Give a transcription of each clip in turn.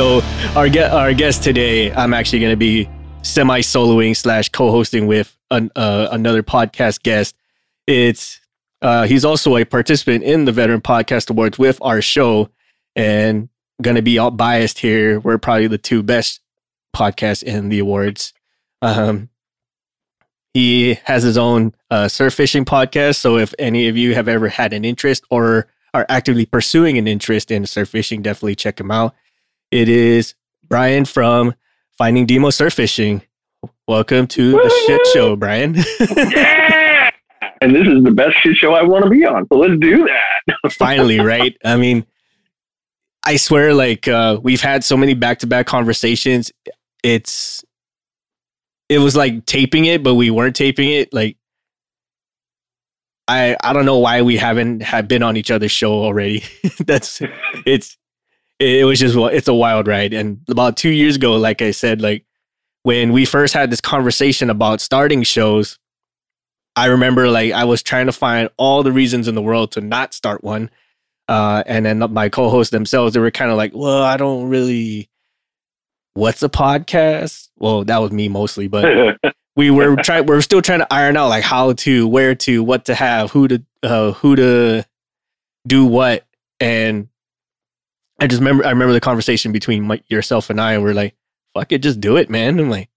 so our get our guest today, I'm actually going to be semi soloing slash co-hosting with an, uh, another podcast guest. It's uh, he's also a participant in the Veteran Podcast Awards with our show, and going to be all biased here. We're probably the two best podcasts in the awards. Um, he has his own uh, surf fishing podcast. So if any of you have ever had an interest or are actively pursuing an interest in surf fishing, definitely check him out. It is Brian from Finding Demo Surf Fishing. Welcome to Woo! the shit show, Brian. yeah! And this is the best shit show I want to be on. So let's do that. Finally, right? I mean, I swear, like, uh, we've had so many back to back conversations. It's, it was like taping it, but we weren't taping it. Like, I, I don't know why we haven't have been on each other's show already. That's it's it was just it's a wild ride. And about two years ago, like I said, like when we first had this conversation about starting shows, I remember like I was trying to find all the reasons in the world to not start one. Uh, and then my co-hosts themselves, they were kind of like, "Well, I don't really. What's a podcast? Well, that was me mostly, but we were trying. We are still trying to iron out like how to, where to, what to have, who to, uh, who to do what, and I just remember I remember the conversation between my, yourself and I, and we're like, "Fuck it, just do it, man." I'm like,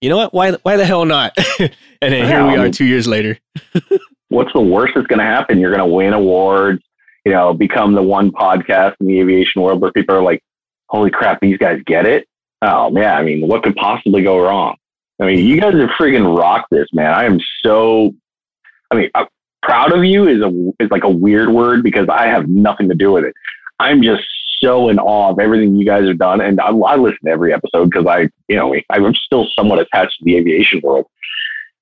you know what? Why why the hell not? and then yeah, here we are, two years later. what's the worst that's going to happen? You're going to win awards. You know, become the one podcast in the aviation world where people are like, "Holy crap, these guys get it!" Oh man, I mean, what could possibly go wrong? I mean, you guys have friggin' rocked this, man. I am so. I mean, I'm proud of you is a is like a weird word because I have nothing to do with it. I'm just so in awe of everything you guys have done. And I, I listen to every episode because I, you know, I'm still somewhat attached to the aviation world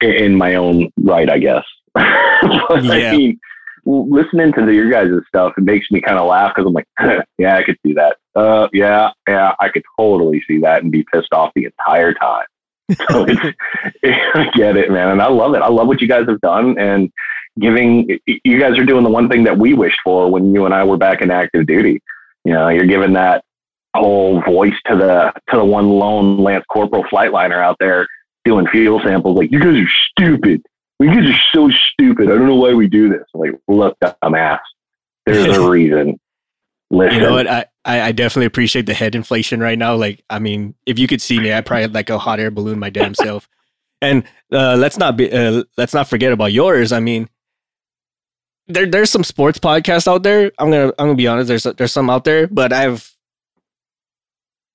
in my own right, I guess. but yeah. I mean, listening to the, your guys' stuff, it makes me kind of laugh because I'm like, yeah, I could see that. Uh, yeah, yeah, I could totally see that and be pissed off the entire time. So it's, I get it, man. And I love it. I love what you guys have done and giving, you guys are doing the one thing that we wished for when you and I were back in active duty. You know, you're giving that whole voice to the to the one lone Lance Corporal flightliner out there doing fuel samples. Like, you guys are stupid. You guys are so stupid. I don't know why we do this. I'm like, look, dumbass. There's a reason. Listen. You know what? I, I definitely appreciate the head inflation right now. Like, I mean, if you could see me, I probably had like a hot air balloon my damn self. And uh, let's not be uh, let's not forget about yours. I mean, there there's some sports podcasts out there. I'm gonna I'm gonna be honest. There's there's some out there, but I've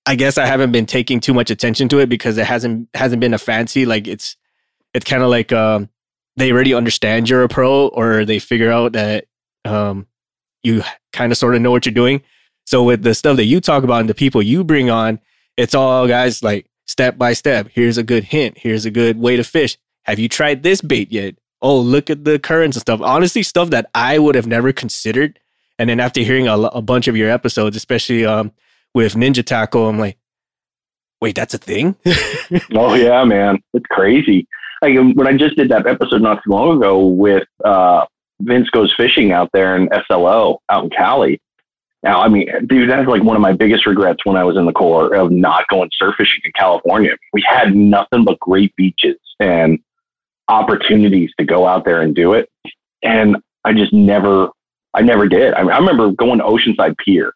I guess I haven't been taking too much attention to it because it hasn't hasn't been a fancy like it's it's kind of like um they already understand you're a pro or they figure out that um you kind of sort of know what you're doing. So with the stuff that you talk about and the people you bring on, it's all guys like step by step. Here's a good hint. Here's a good way to fish. Have you tried this bait yet? Oh, look at the currents and stuff. Honestly, stuff that I would have never considered. And then after hearing a, a bunch of your episodes, especially um, with Ninja Tackle, I'm like, wait, that's a thing? oh, yeah, man. It's crazy. Like um, when I just did that episode not too long ago with uh, Vince Goes Fishing out there in SLO out in Cali. Now, I mean, dude, that's like one of my biggest regrets when I was in the Corps of not going surf fishing in California. We had nothing but great beaches and opportunities to go out there and do it. And I just never, I never did. I, mean, I remember going to Oceanside Pier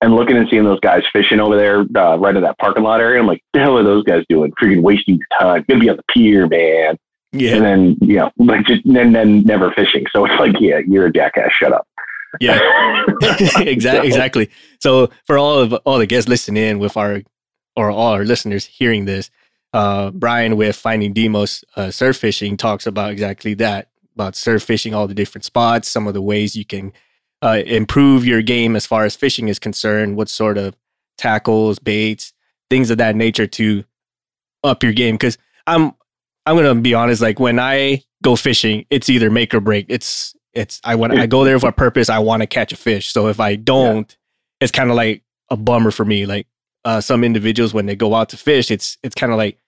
and looking and seeing those guys fishing over there, uh, right in that parking lot area. I'm like, the hell are those guys doing? Freaking wasting your time. Gonna be on the pier, man. Yeah. And then, you know, like just, and then never fishing. So it's like, yeah, you're a jackass. Shut up. Yeah, exactly. Exactly. So for all of all the guests listening in with our, or all our listeners hearing this, uh, Brian with Finding Demos uh, Surf Fishing talks about exactly that about surf fishing, all the different spots, some of the ways you can uh, improve your game as far as fishing is concerned, what sort of tackles, baits, things of that nature to up your game. Because I'm I'm gonna be honest, like when I go fishing, it's either make or break. It's it's I want I go there for a purpose. I want to catch a fish. So if I don't, yeah. it's kind of like a bummer for me. Like uh, some individuals when they go out to fish, it's it's kind of like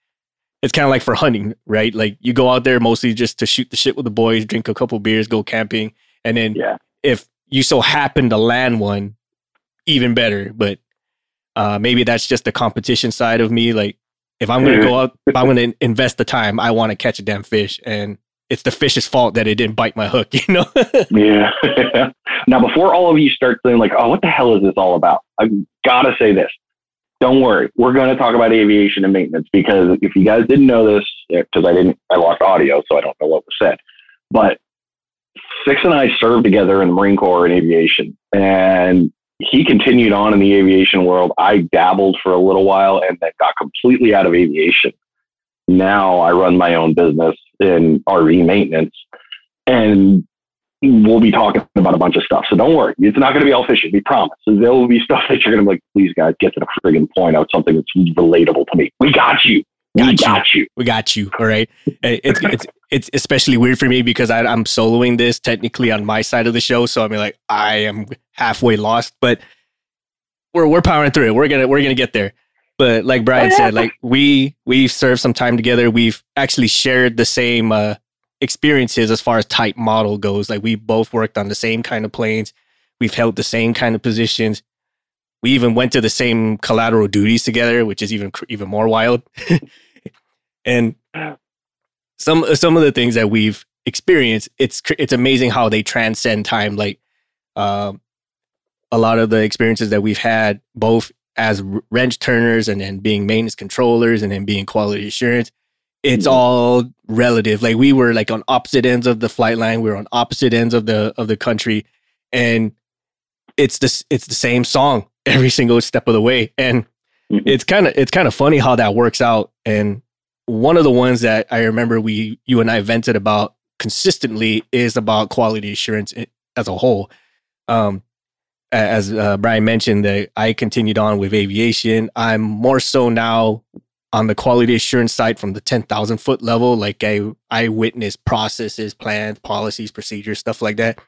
it's kind of like for hunting, right? Like you go out there mostly just to shoot the shit with the boys, drink a couple beers, go camping, and then yeah. if you so happen to land one, even better. But Uh, maybe that's just the competition side of me. Like if I'm going to go out, if I'm going to invest the time, I want to catch a damn fish, and it's the fish's fault that it didn't bite my hook. You know? yeah. now, before all of you start saying like, "Oh, what the hell is this all about?" I've gotta say this. Don't worry, we're going to talk about aviation and maintenance because if you guys didn't know this, eh, because I didn't, I lost audio, so I don't know what was said. But Six and I served together in the Marine Corps in aviation, and he continued on in the aviation world. I dabbled for a little while and then got completely out of aviation. Now I run my own business in RV maintenance, and we'll be talking about a bunch of stuff. So don't worry, it's not going to be all fishing. We promise. There will be stuff that you're going to be like, please, guys, get to the friggin' point out something that's relatable to me. We got you. Got we you. got you. We got you. All right. It's it's it's especially weird for me because I, am soloing this technically on my side of the show, so I mean, like, I am halfway lost, but we're we're powering through it. We're gonna we're gonna get there. But like Brian said, like we we've served some time together. We've actually shared the same uh, experiences as far as type model goes. Like we both worked on the same kind of planes. We've held the same kind of positions we even went to the same collateral duties together, which is even even more wild. and some some of the things that we've experienced, it's it's amazing how they transcend time. Like um, a lot of the experiences that we've had, both as wrench turners and then being maintenance controllers and then being quality assurance, it's mm-hmm. all relative. Like we were like on opposite ends of the flight line, we were on opposite ends of the of the country, and it's this it's the same song every single step of the way. And mm-hmm. it's kind of it's kind of funny how that works out. And one of the ones that I remember we you and I vented about consistently is about quality assurance as a whole. Um, as uh, Brian mentioned, that I continued on with aviation. I'm more so now on the quality assurance side from the 10,000 foot level. Like I, I witness processes, plans, policies, procedures, stuff like that.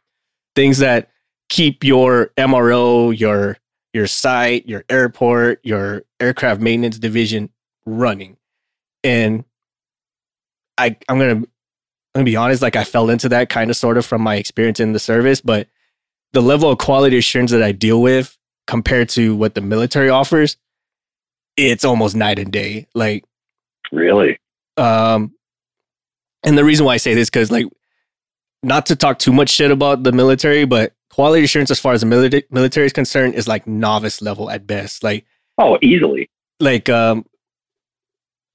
Things that keep your MRO, your your site, your airport, your aircraft maintenance division running. And I I'm gonna I'm gonna be honest, like I fell into that kind of sort of from my experience in the service, but the level of quality assurance that I deal with compared to what the military offers, it's almost night and day. Like really? Um and the reason why I say this because like not to talk too much shit about the military, but quality assurance as far as the military military is concerned is like novice level at best. Like oh, easily. Like um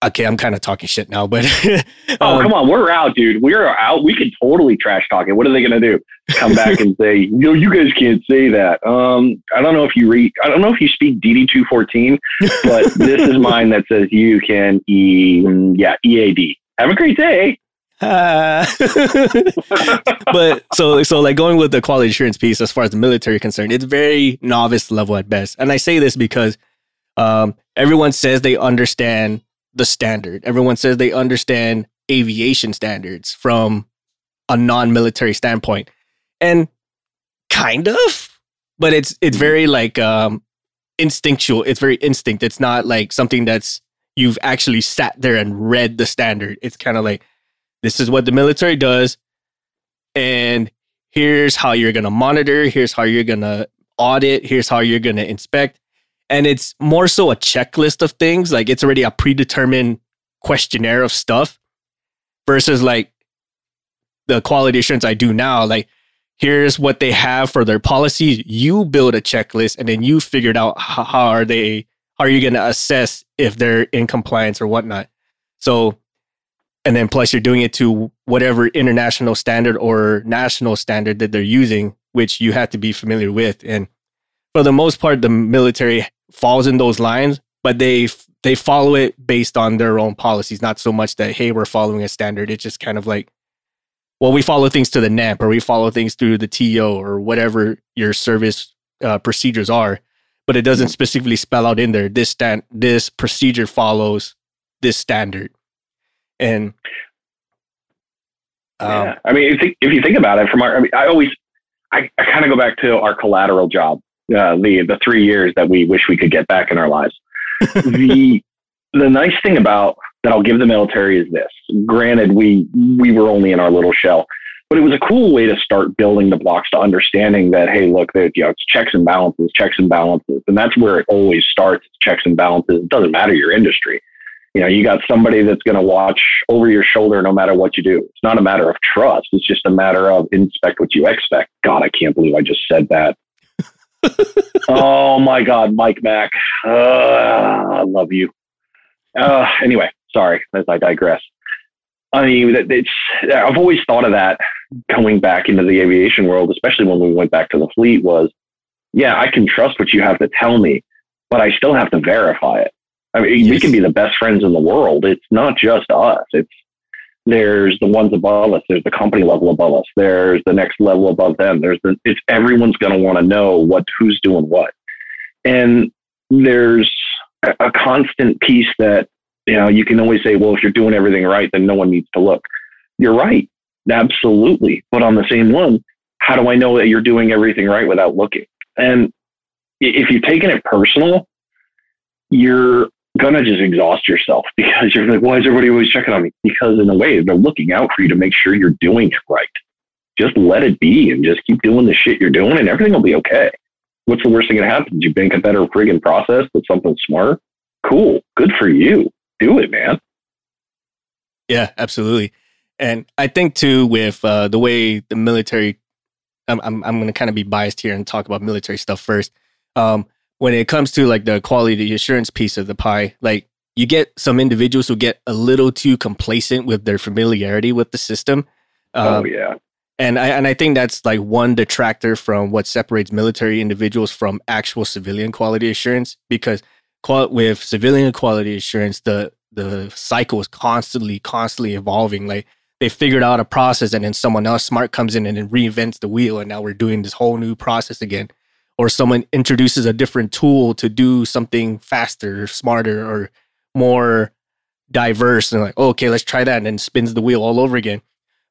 okay, I'm kind of talking shit now, but um, oh come on, we're out, dude. We're out. We can totally trash talk it. What are they gonna do? Come back and say, no, you guys can't say that. Um, I don't know if you read. I don't know if you speak DD two fourteen, but this is mine that says you can e yeah EAD. Have a great day. Uh, but so so like going with the quality assurance piece as far as the military concerned, it's very novice level at best. And I say this because um, everyone says they understand the standard. Everyone says they understand aviation standards from a non-military standpoint. And kind of, but it's it's very like um instinctual. It's very instinct. It's not like something that's you've actually sat there and read the standard. It's kind of like this is what the military does. And here's how you're going to monitor. Here's how you're going to audit. Here's how you're going to inspect. And it's more so a checklist of things. Like it's already a predetermined questionnaire of stuff versus like the quality assurance I do now. Like, here's what they have for their policies. You build a checklist and then you figured out how, how are they, how are you going to assess if they're in compliance or whatnot. So and then plus you're doing it to whatever international standard or national standard that they're using which you have to be familiar with and for the most part the military falls in those lines but they they follow it based on their own policies not so much that hey we're following a standard. It's just kind of like well we follow things to the NAMP or we follow things through the TO or whatever your service uh, procedures are but it doesn't specifically spell out in there this stand this procedure follows this standard. And um, yeah, I mean, if, if you think about it, from our, I mean, I always, I, I kind of go back to our collateral job, uh, the the three years that we wish we could get back in our lives. the the nice thing about that I'll give the military is this. Granted, we we were only in our little shell, but it was a cool way to start building the blocks to understanding that, hey, look, there, you know, it's checks and balances, checks and balances. And that's where it always starts checks and balances. It doesn't matter your industry. You know, you got somebody that's going to watch over your shoulder no matter what you do. It's not a matter of trust. It's just a matter of inspect what you expect. God, I can't believe I just said that. Oh my God, Mike Mack. Uh, I love you. Uh, anyway, sorry as I digress. I mean, it's, I've always thought of that coming back into the aviation world, especially when we went back to the fleet was, yeah, I can trust what you have to tell me, but I still have to verify it. I mean, yes. we can be the best friends in the world. It's not just us. It's there's the ones above us. There's the company level above us. There's the next level above them. There's the, it's everyone's going to want to know what, who's doing what. And there's a, constant piece that, you know, you can always say, well, if you're doing everything right, then no one needs to look. You're right. Absolutely. But on the same one, how do I know that you're doing everything right without looking? And if you're taking it personal, you're gonna just exhaust yourself because you're like, why is everybody always checking on me? Because in a way, they're looking out for you to make sure you're doing it right. Just let it be and just keep doing the shit you're doing, and everything will be okay. What's the worst thing that happens? You bank a better friggin' process with something smart. Cool, good for you. Do it, man. Yeah, absolutely. And I think too, with uh, the way the military, I'm I'm, I'm going to kind of be biased here and talk about military stuff first. Um, when it comes to like the quality assurance piece of the pie, like you get some individuals who get a little too complacent with their familiarity with the system. Oh, um, oh yeah. And I and I think that's like one detractor from what separates military individuals from actual civilian quality assurance because with civilian quality assurance the the cycle is constantly constantly evolving like they figured out a process and then someone else smart comes in and then reinvents the wheel and now we're doing this whole new process again or someone introduces a different tool to do something faster, smarter, or more diverse, and like, oh, okay, let's try that, and then spins the wheel all over again.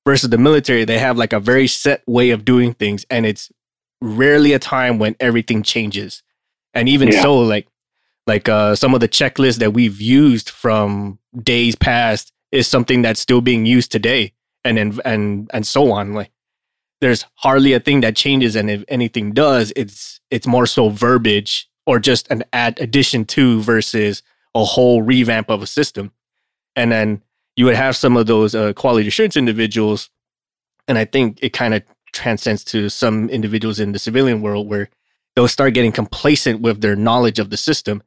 Versus the military, they have like a very set way of doing things, and it's rarely a time when everything changes. And even yeah. so, like like uh, some of the checklists that we've used from days past is something that's still being used today, and and and and so on. Like there's hardly a thing that changes, and if anything does, it's it's more so verbiage or just an add addition to versus a whole revamp of a system. And then you would have some of those uh, quality assurance individuals, and I think it kind of transcends to some individuals in the civilian world where they'll start getting complacent with their knowledge of the system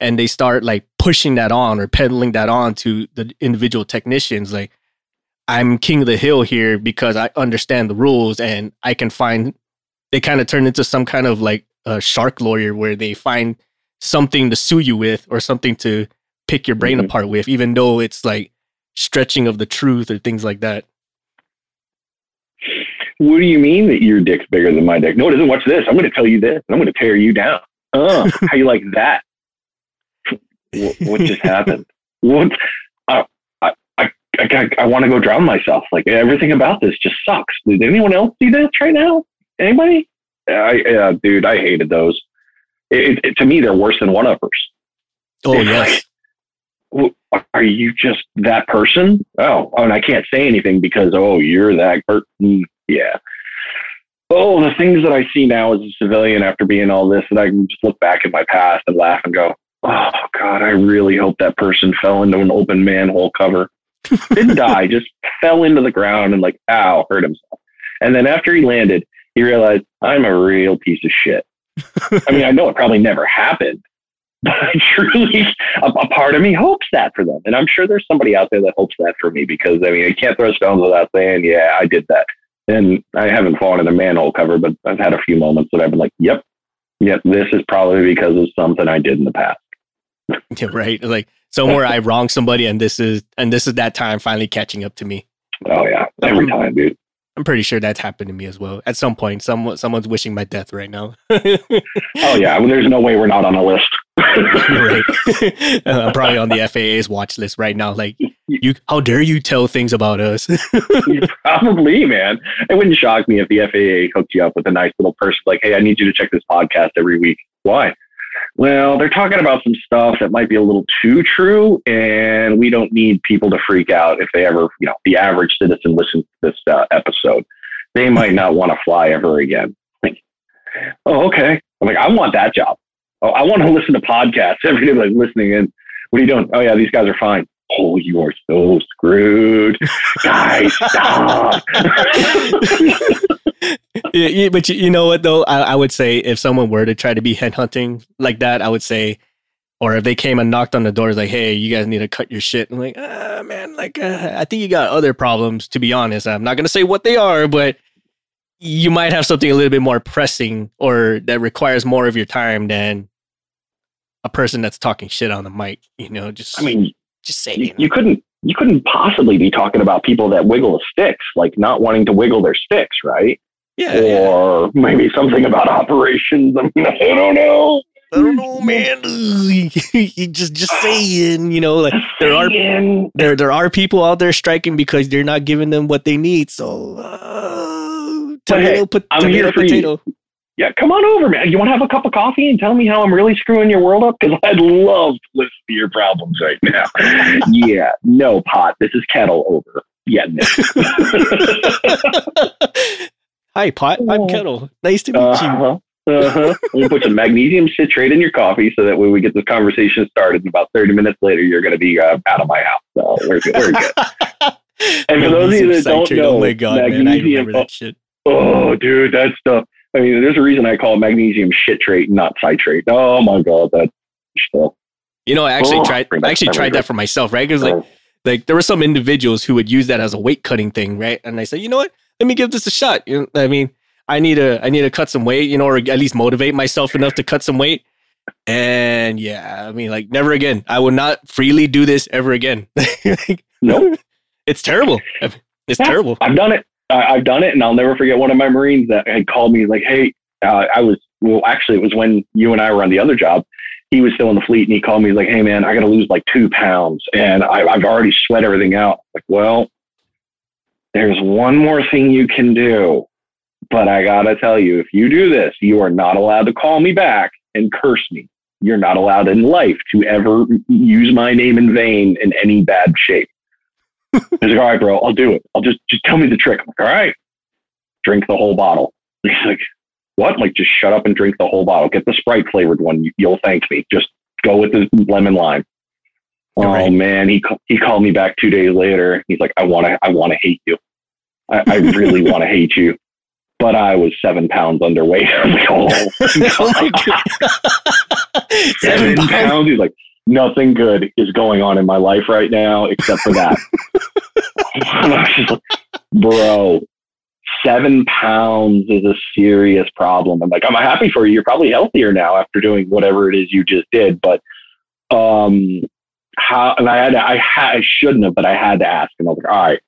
and they start like pushing that on or peddling that on to the individual technicians like i'm king of the hill here because i understand the rules and i can find they kind of turn into some kind of like a shark lawyer where they find something to sue you with or something to pick your brain mm-hmm. apart with, even though it's like stretching of the truth or things like that. What do you mean that your dick's bigger than my dick? No, it isn't. Watch this. I'm going to tell you this. I'm going to tear you down. Uh, how you like that? what, what just happened? What? I, I, I, I, I want to go drown myself. Like everything about this just sucks. Did anyone else see this right now? Anybody? I, uh, dude, I hated those. It, it, to me, they're worse than one uppers. Oh it's yes. Like, are you just that person? Oh, oh, and I can't say anything because oh, you're that person. Yeah. Oh, the things that I see now as a civilian after being all this, and I can just look back at my past and laugh and go, "Oh God, I really hope that person fell into an open manhole cover, didn't die, just fell into the ground and like, ow, hurt himself." And then after he landed, he realized I'm a real piece of shit. I mean, I know it probably never happened, but truly, a, a, part of me hopes that for them. And I'm sure there's somebody out there that hopes that for me because I mean, you can't throw stones without saying, yeah, I did that. And I haven't fallen in a manhole cover, but I've had a few moments that I've been like, yep, yep, this is probably because of something I did in the past. yeah, right. Like somewhere I wronged somebody and this is, and this is that time finally catching up to me. Oh yeah. Every time, dude. I'm pretty sure that's happened to me as well. At some point, someone someone's wishing my death right now. oh yeah, well, there's no way we're not on a list. right. I'm probably on the FAA's watch list right now. Like, you, how dare you tell things about us? probably, man. It wouldn't shock me if the FAA hooked you up with a nice little person like, "Hey, I need you to check this podcast every week." Why? Well, they're talking about some stuff that might be a little too true, and we don't need people to freak out if they ever, you know, the average citizen listens to this uh, episode. They might not want to fly ever again. Like, oh, okay. I'm like, I want that job. Oh, I want to listen to podcasts every day, like listening in. What are you doing? Oh, yeah, these guys are fine. Oh, you are so screwed. Guys, stop. yeah, but you, you know what though? I, I would say if someone were to try to be headhunting like that, I would say, or if they came and knocked on the doors like, "Hey, you guys need to cut your shit," I'm like, ah, man, like uh, I think you got other problems. To be honest, I'm not gonna say what they are, but you might have something a little bit more pressing or that requires more of your time than a person that's talking shit on the mic. You know, just I mean, just saying. you, you couldn't you couldn't possibly be talking about people that wiggle the sticks, like not wanting to wiggle their sticks, right? yeah, yeah. Or maybe something about operations. I mean, I don't know. I don't know, man. just just saying, you know, like there are there there are people out there striking because they're not giving them what they need. So uh, But hey, tomato, pot- I'm tomato, here for you. Yeah, come on over, man. You want to have a cup of coffee and tell me how I'm really screwing your world up? Because I'd love to listen to your problems right now. yeah, no pot. This is kettle over. Yeah, no. Hi, pot. I'm Oh. Kettle. Nice to meet Uh you. huh. Uh huh. We'll put some magnesium citrate in your coffee so that when we get this conversation started, about 30 minutes later, you're going to be uh, out of my house. So we're good. We're good. And for those of you that don't know, oh my god, man, I magnesium- remember that shit. Oh, dude, that stuff. I mean, there's a reason I call it magnesium citrate, not citrate. Oh my god, that stuff. You know, I actually Oh, tried. I actually tried that for myself, right? Because like, like there were some individuals who would use that as a weight cutting thing, right? And I said, you know what? Let me give this a shot. You know, I mean, I need to, I need to cut some weight, you know, or at least motivate myself enough to cut some weight. And yeah, I mean, like never again. I will not freely do this ever again. Like, Nope. it's terrible. It's Yeah. terrible. I've done it. I, I've done it, and I'll never forget one of my Marines that had called me like, "Hey, uh, I was well. Actually, it was when you and I were on the other job. He was still in the fleet, and he called me like, "Hey, man, I got to lose like two pounds, and I, I've already sweat everything out." Like, well, there's one more thing you can do, but I gotta tell you, if you do this, you are not allowed to call me back and curse me. You're not allowed in life to ever use my name in vain in any bad shape. He's like, all right, bro, I'll do it. I'll just just tell me the trick. I'm like, all right, drink the whole bottle. He's like, what? Like, just shut up and drink the whole bottle. Get the Sprite flavored one. You- You'll thank me. Just go with the lemon lime. Oh Right. man, he he called me back two days later. He's like, I want to I want to hate you. I, I really want to hate you. But I was seven pounds underweight. I'm like, oh, Oh my God. seven pounds. He's like, nothing good is going on in my life right now except for that. bro, seven pounds is a serious problem. I'm like, I'm happy for you. You're probably healthier now after doing whatever it is you just did. But um, how? And I had, to, I had, I shouldn't have, but I had to ask. And I was like, all right.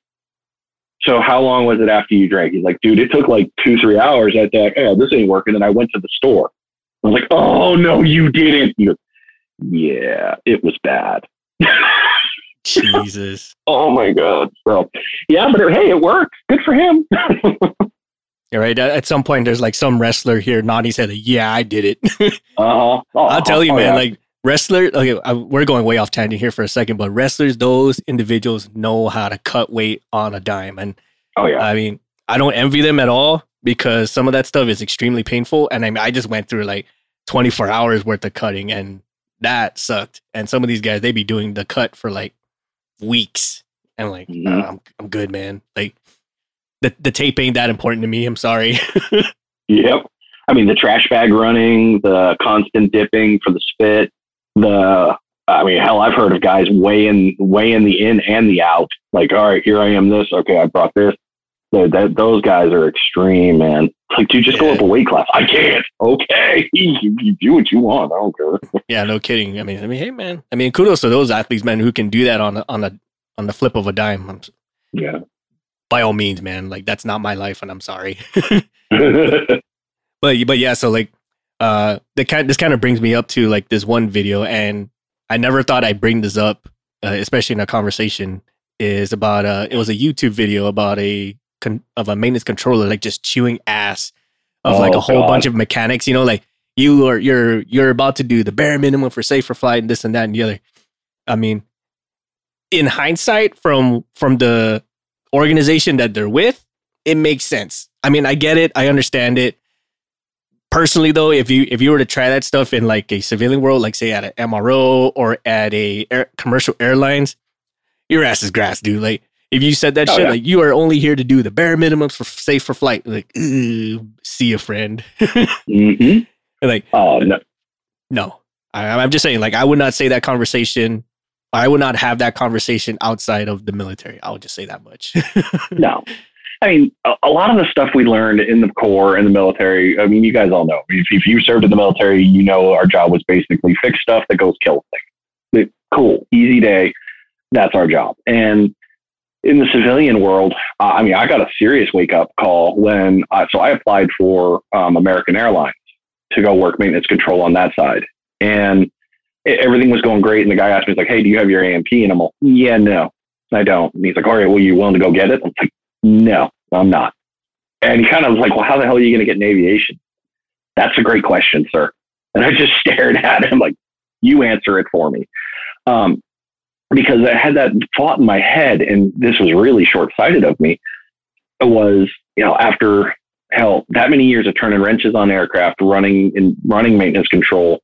So how long was it after you drank? He's like, dude, it took like two, three hours. I thought, oh, this ain't working. And I went to the store. I was like, oh no, you didn't. He goes, yeah, it was bad. Jesus. Oh my god. So yeah, but it, hey, it worked. Good for him. Yeah, right. At some point, there's like some wrestler here nodding his head. Yeah, I did it. Uh-huh. Oh, I'll tell you, oh, man. yeah. Like wrestler. Okay, I, we're going way off tangent here for a second, but wrestlers, those individuals know how to cut weight on a dime, and oh yeah. I mean, I don't envy them at all because some of that stuff is extremely painful. And I mean, I just went through like 24 hours worth of cutting, and that sucked. And some of these guys, they be doing the cut for like weeks. And like, Mhm. nah, I'm I'm good, man. Like the the tape ain't that important to me. I'm sorry. Yep. I mean, the trash bag running, the constant dipping for the spit, the I mean, hell, I've heard of guys weighing weighing the in and the out. Like, all right, here I am. This okay, I brought this. That, that those guys are extreme, man. It's like, dude, just go up a weight class. I can't. Okay, you, you do what you want. I don't care. yeah, no kidding. I mean, I mean, hey, man. I mean, kudos to those athletes, man, who can do that on on a on the flip of a dime. I'm, Yeah. by all means, man. Like that's not my life, and I'm sorry. but but yeah, so like uh the kind this kind of brings me up to like this one video and I never thought I'd bring this up, uh, especially in a conversation, is about uh it was a YouTube video about a con- of a maintenance controller like just chewing ass of like Oh, a whole God. bunch of mechanics, you know, like you are you're you're about to do the bare minimum for safer flight and this and that and the other. I mean, in hindsight, from from the organization that they're with, it makes sense. I mean, I get it, I understand it. Personally, though, if you if you were to try that stuff in like a civilian world, like say at an MRO or at a air, commercial airlines, your ass is grass, dude. Like if you said that oh, shit, yeah. like you are only here to do the bare minimums for safe for flight, like see a friend. mm-hmm. Like, oh no, no. I, I'm just saying, like, I would not say that conversation. I would not have that conversation outside of the military. I would just say that much. no, I mean, a, a, lot of the stuff we learned in the Corps and the military. I mean, you guys all know. If, if you served in the military, you know our job was basically fix stuff that goes kill things. Cool, easy day. That's our job. And in the civilian world, uh, I mean, I got a serious wake up call when I, so I applied for um, American Airlines to go work maintenance control on that side. And it, everything was going great. And the guy asked me, he's like, Hey, do you have your A&P? And I'm like, yeah, no, I don't. And he's like, all right, well, you willing to go get it? I'm like, no, I'm not. And he kind of was like, well, how the hell are you going to get in aviation? That's a great question, sir. And I just stared at him like, you answer it for me. Um, because I had that thought in my head, and this was really short sighted of me. It was, you know, after hell, that many years of turning wrenches on aircraft, running in running maintenance control,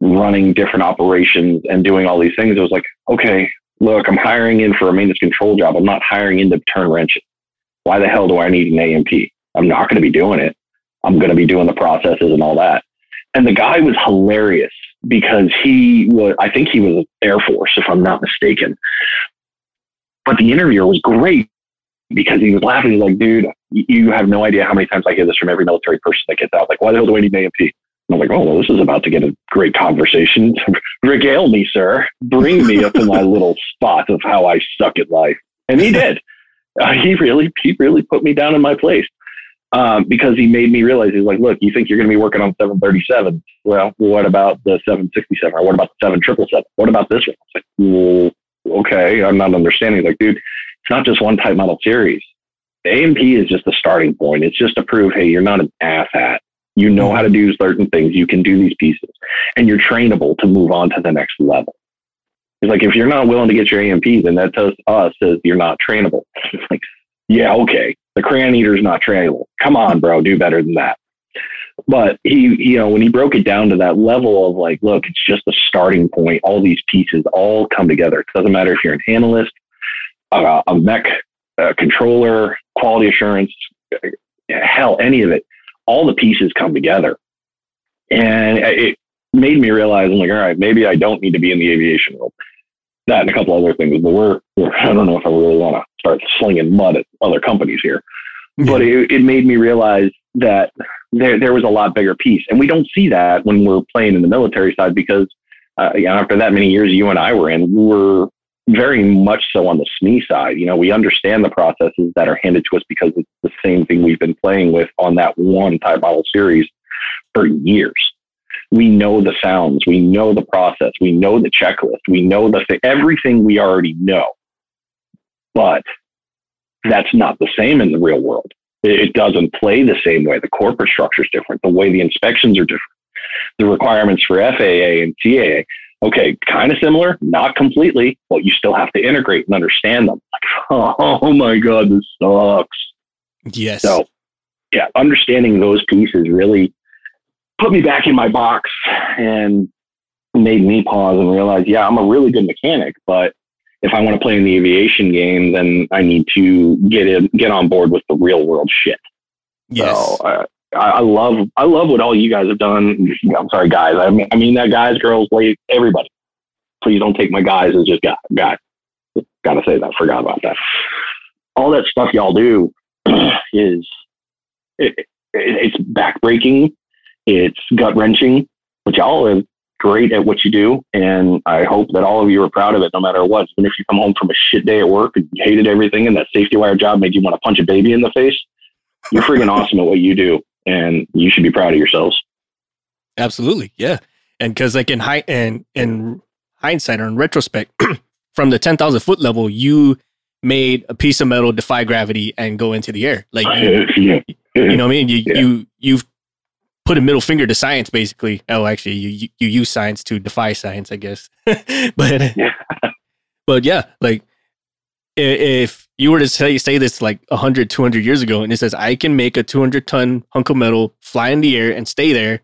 running different operations and doing all these things. It was like, okay, look, I'm hiring in for a maintenance control job. I'm not hiring in to turn wrenches. Why the hell do I need an A&P? I'm not going to be doing it. I'm going to be doing the processes and all that. And the guy was hilarious because he was, I think he was Air Force, if I'm not mistaken. But the interviewer was great because he was laughing. He's like, dude, you have no idea how many times I hear this from every military person that gets out. Like, why the hell do I need an A&P? And I'm like, oh, well, this is about to get a great conversation. Regale me, sir. Bring me up to my little spot of how I suck at life. And he did. Uh, he really, he really put me down in my place. Um, because he made me realize he's like, look, you think you're going to be working on 737? Well, what about the 767? Or what about the 7777? What about this one? It's like, well, okay, I'm not understanding. Like, dude, it's not just one type model series. The A&P is just a starting point. It's just to prove, hey, you're not an ass asshat. You know how to do certain things. You can do these pieces, and you're trainable to move on to the next level. It's like if you're not willing to get your A&P, then that tells us says you're not trainable. It's like, yeah, okay, the crayon eater's not trainable. Come on, bro, do better than that. But he, you know, when he broke it down to that level of like, look, it's just a starting point. All these pieces all come together. It doesn't matter if you're an analyst, uh, a mech a controller, quality assurance, hell, any of it. All the pieces come together. And it made me realize, I'm like, all right, maybe I don't need to be in the aviation world. That and a couple other things, but we're, we're I don't know if I really want to start slinging mud at other companies here. Yeah. But it, it made me realize that there, there was a lot bigger piece. And we don't see that when we're playing in the military side because uh, after that many years you and I were in, we were very much so on the SME side. You know, we understand the processes that are handed to us because it's the same thing we've been playing with on that one type model series for years. We know the sounds, we know the process, we know the checklist, we know the th- everything we already know. But that's not the same in the real world. It doesn't play the same way. The corporate structure is different. The way the inspections are different. The requirements for FAA and CAA okay, kind of similar, not completely, but you still have to integrate and understand them. Like, oh my God, this sucks. Yes. So, yeah, understanding those pieces really put me back in my box and made me pause and realize, yeah, I'm a really good mechanic, but if I want to play in the aviation game, then I need to get in, get on board with the real world shit. Yes. So, uh, I, love I love what all you guys have done. I'm sorry, guys. I mean, I mean that guys, girls, ladies, everybody. Please don't take my guys as just guys. Guy. Got to say that. Forgot about that. All that stuff y'all do is it, it, it's backbreaking. It's gut wrenching, but y'all are great at what you do. And I hope that all of you are proud of it, no matter what. Even if you come home from a shit day at work and you hated everything and that safety wire job made you want to punch a baby in the face, you're freaking awesome at what you do and you should be proud of yourselves. Absolutely, yeah. And because like in high and in hindsight or in retrospect, from the ten thousand foot level, you made a piece of metal defy gravity and go into the air. Like you, you know what I mean? You yeah. you you've put a middle finger to science, basically. Oh, actually, you you use science to defy science, I guess. but yeah. but yeah, like if you were to say say this like 100, 200 years ago, and it says I can make a 200 ton hunk of metal fly in the air and stay there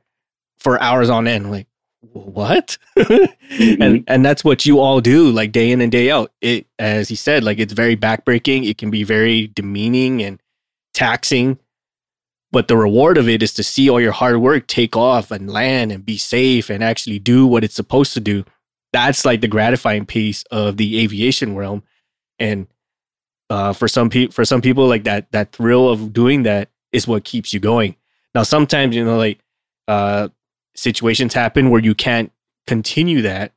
for hours on end, like what? mm-hmm. And and that's what you all do, like day in and day out. It as he said, like it's very backbreaking. It can be very demeaning and taxing but the reward of it is to see all your hard work take off and land and be safe and actually do what it's supposed to do. That's like the gratifying piece of the aviation realm. And uh, for some people, for some people, like that, that thrill of doing that is what keeps you going. Now, sometimes you know, like uh, situations happen where you can't continue that,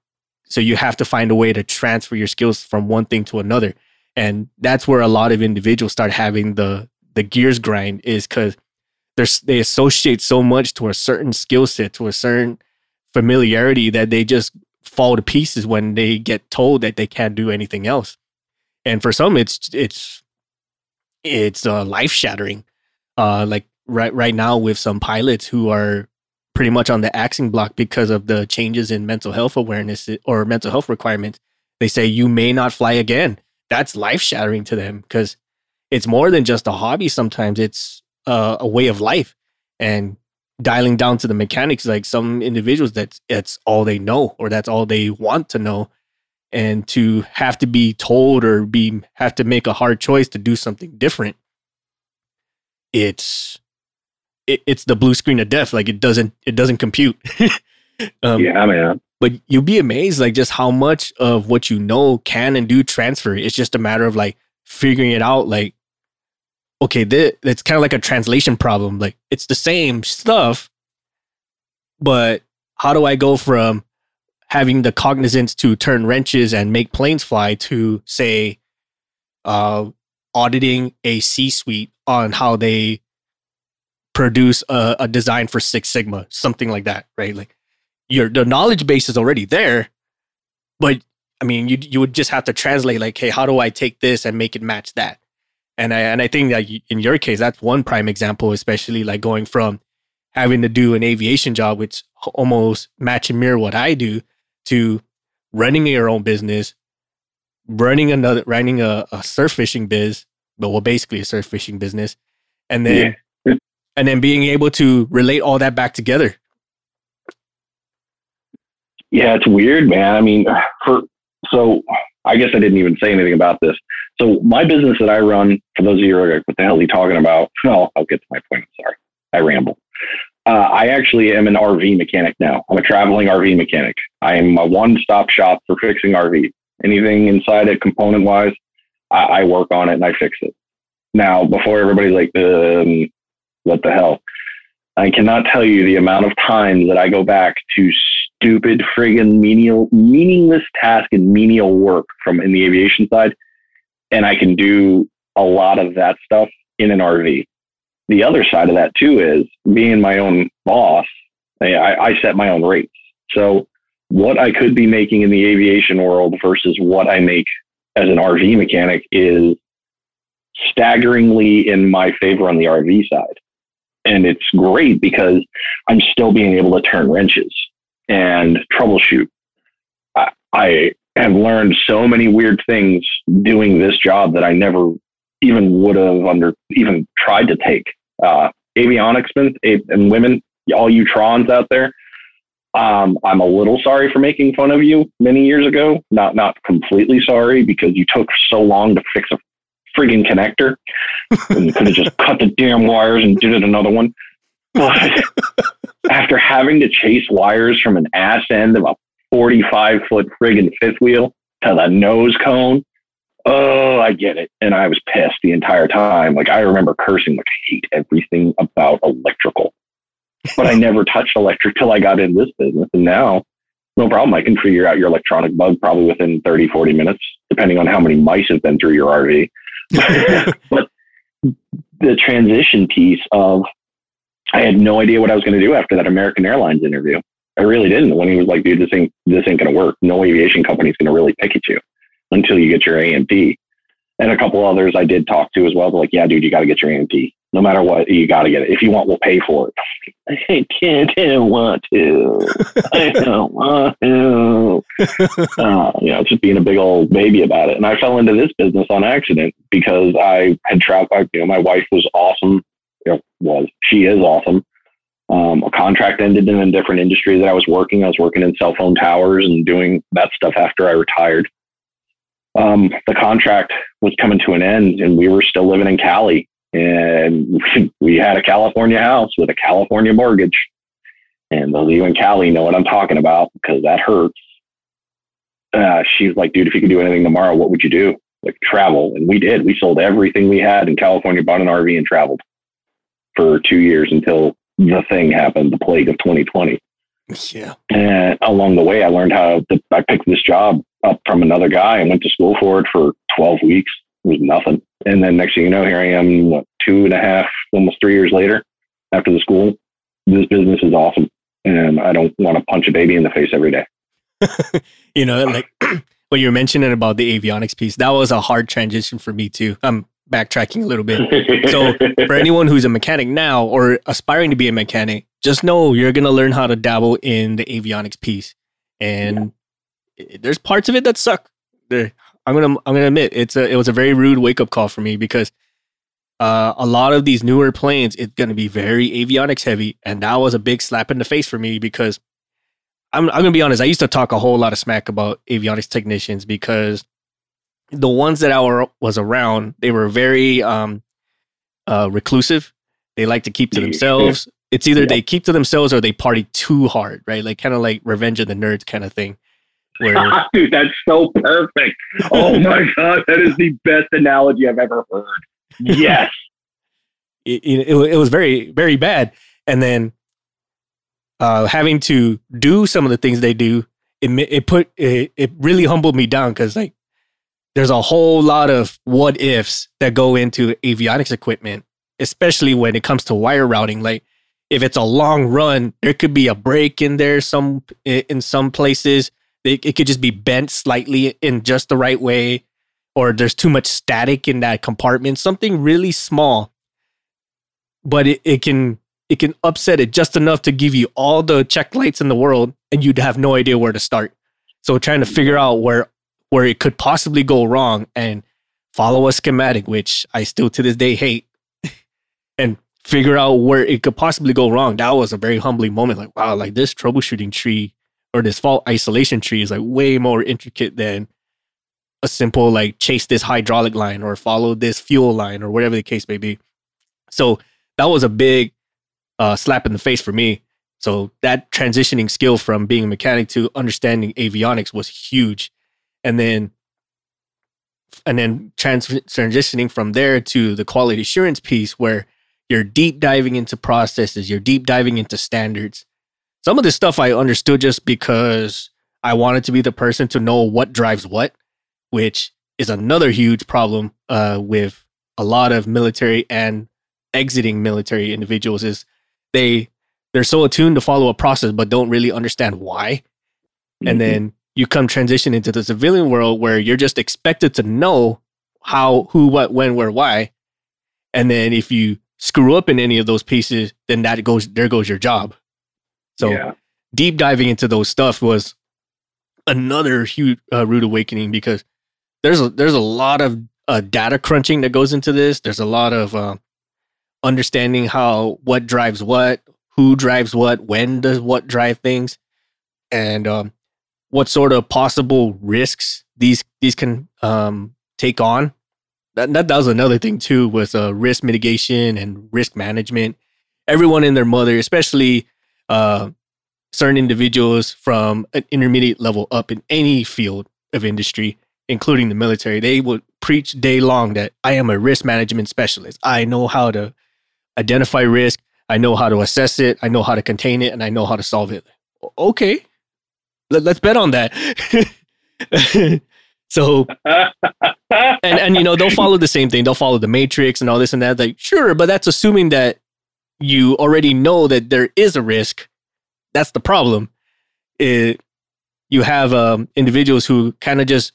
so you have to find a way to transfer your skills from one thing to another, and that's where a lot of individuals start having the the gears grind is because they associate so much to a certain skill set, to a certain familiarity that they just fall to pieces when they get told that they can't do anything else. And for some, it's it's it's uh, life shattering. Uh, like right right now with some pilots who are pretty much on the axing block because of the changes in mental health awareness or mental health requirements. They say you may not fly again. That's life shattering to them because it's more than just a hobby. Sometimes it's uh, a way of life and dialing down to the mechanics like some individuals that that's all they know or that's all they want to know. And to have to be told or be have to make a hard choice to do something different it's it, it's the blue screen of death. Like it doesn't it doesn't compute. Um, yeah man. but you'll be amazed like just how much of what you know can and do transfer. It's just a matter of like figuring it out like okay, this, it's kind of like a translation problem. Like it's the same stuff, but how do I go from having the cognizance to turn wrenches and make planes fly to say uh, auditing a C-suite on how they produce a, a design for Six Sigma, something like that, right? Like your the knowledge base is already there, but I mean, you you would just have to translate like, hey, how do I take this and make it match that? And I and I think that in your case, that's one prime example, especially like going from having to do an aviation job, which almost match and mirror what I do, to running your own business, running another, running a, a surf fishing biz, but well, basically a surf fishing business, and then yeah. and then being able to relate all that back together. Yeah, it's weird, man. I mean, for so I guess I didn't even say anything about this. So my business that I run, for those of you who are like, what the hell are you talking about? No, I'll get to my point. I'm Sorry, I ramble. Uh, I actually am an RV mechanic now. I'm a traveling RV mechanic. I am a one-stop shop for fixing RV. Anything inside it, component-wise, I, I work on it and I fix it. Now, before everybody's like, um, what the hell? I cannot tell you the amount of times that I go back to stupid, friggin' menial, meaningless task and menial work from in the aviation side and I can do a lot of that stuff in an RV. The other side of that too is being my own boss. I, I set my own rates. So what I could be making in the aviation world versus what I make as an RV mechanic is staggeringly in my favor on the RV side. And it's great because I'm still being able to turn wrenches and troubleshoot. I, I have learned so many weird things doing this job that I never even would have under even tried to take. Uh, avionics men and women, all you trons out there. Um, I'm a little sorry for making fun of you many years ago. Not not completely sorry because you took so long to fix a frigging connector and you could have just cut the damn wires and did it another one. But after having to chase wires from an ass end of a 45 foot friggin' fifth wheel to the nose cone. Oh, I get it. And I was pissed the entire time. Like I remember cursing, like I hate everything about electrical. But I never touched electric till I got in this business. And now, no problem. I can figure out your electronic bug probably within 30, 40 minutes, depending on how many mice have been through your RV. but the transition piece of I had no idea what I was going to do after that American Airlines interview. I really didn't. When he was like, dude, this ain't this ain't gonna work. No aviation company's gonna really pick at you until you get your A&P. And a couple others I did talk to as well. They're like, yeah, dude, you got to get your A&P. no matter what, you got to get it. If you want, we'll pay for it. I can't, I don't want to. I don't want to. Uh, you know, just being a big old baby about it. And I fell into this business on accident because I had traveled. You know, my wife was awesome. You know, was she is awesome. Um, a contract ended in a different industry that I was working. I was working in cell phone towers and doing that stuff after I retired. Um, the contract was coming to an end, and we were still living in Cali and we had a California house with a California mortgage. And those of you in Cali know what I'm talking about because that hurts. Uh, she's like, dude, if you could do anything tomorrow, what would you do? Like travel. And we did. We sold everything we had in California, bought an RV and traveled for two years until the thing happened, the plague of 2020. Yeah. And along the way, I learned how to, I picked this job up from another guy and went to school for it for 12 weeks. It was nothing. And then next thing you know, here I am, what, two and a half, almost three years later after the school. This business is awesome. And I don't want to punch a baby in the face every day. you know, like when you were mentioning about the avionics piece, that was a hard transition for me too. I'm backtracking a little bit. So for anyone who's a mechanic now or aspiring to be a mechanic, just know you're going to learn how to dabble in the avionics piece. And yeah. there's parts of it that suck. There, I'm gonna I'm gonna admit it's a it was a very rude wake up call for me because uh, a lot of these newer planes it's gonna be very avionics heavy, and that was a big slap in the face for me because I'm I'm gonna be honest. I used to talk a whole lot of smack about avionics technicians because the ones that I were, was around they were very um, uh, reclusive. They like to keep to themselves. It's either yeah. they keep to themselves or they party too hard, right? Like kind of like Revenge of the Nerds kind of thing. Where, Dude, that's so perfect. Oh my god, that is the best analogy I've ever heard. Yes. it, it, it was very very bad, and then uh, having to do some of the things they do, it it put it, it really humbled me down because like there's a whole lot of what ifs that go into avionics equipment, especially when it comes to wire routing. Like if it's a long run, there could be a break in there some in some places it, it could just be bent slightly in just the right way, or there's too much static in that compartment. Something really small, but it, it can it can upset it just enough to give you all the check lights in the world, and you'd have no idea where to start. So trying to figure out where where it could possibly go wrong and follow a schematic, which I still to this day hate, and figure out where it could possibly go wrong. That was a very humbling moment. Like, wow, like this troubleshooting tree or this fault isolation tree is like way more intricate than a simple like chase this hydraulic line or follow this fuel line or whatever the case may be. So that was a big uh, slap in the face for me. So that transitioning skill from being a mechanic to understanding avionics was huge, and then and then trans- transitioning from there to the quality assurance piece where you're deep diving into processes, you're deep diving into standards, some of this stuff I understood just because I wanted to be the person to know what drives what, which is another huge problem uh, with a lot of military and exiting military individuals is they they're so attuned to follow a process but don't really understand why. Mm-hmm. And then you come transition into the civilian world where you're just expected to know how, who, what, when, where, why. And then if you screw up in any of those pieces, then that goes there goes your job. So yeah. deep diving into those stuff was another huge uh, rude awakening because there's a, there's a lot of uh, data crunching that goes into this. There's a lot of uh, understanding how what drives what, who drives what, when does what drive things, and um, what sort of possible risks these these can um, take on. That, that, that was another thing too was uh, risk mitigation and risk management. Everyone and their mother, especially uh, certain individuals from an intermediate level up in any field of industry, including the military, they would preach day long that I am a risk management specialist. I know how to identify risk. I know how to assess it. I know how to contain it, and I know how to solve it. Okay, Let, us bet on that. so, and and you know they'll follow the same thing. They'll follow the matrix and all this and that. Like sure, but that's assuming that you already know that there is a risk. That's the problem. It, you have um, individuals who kind of just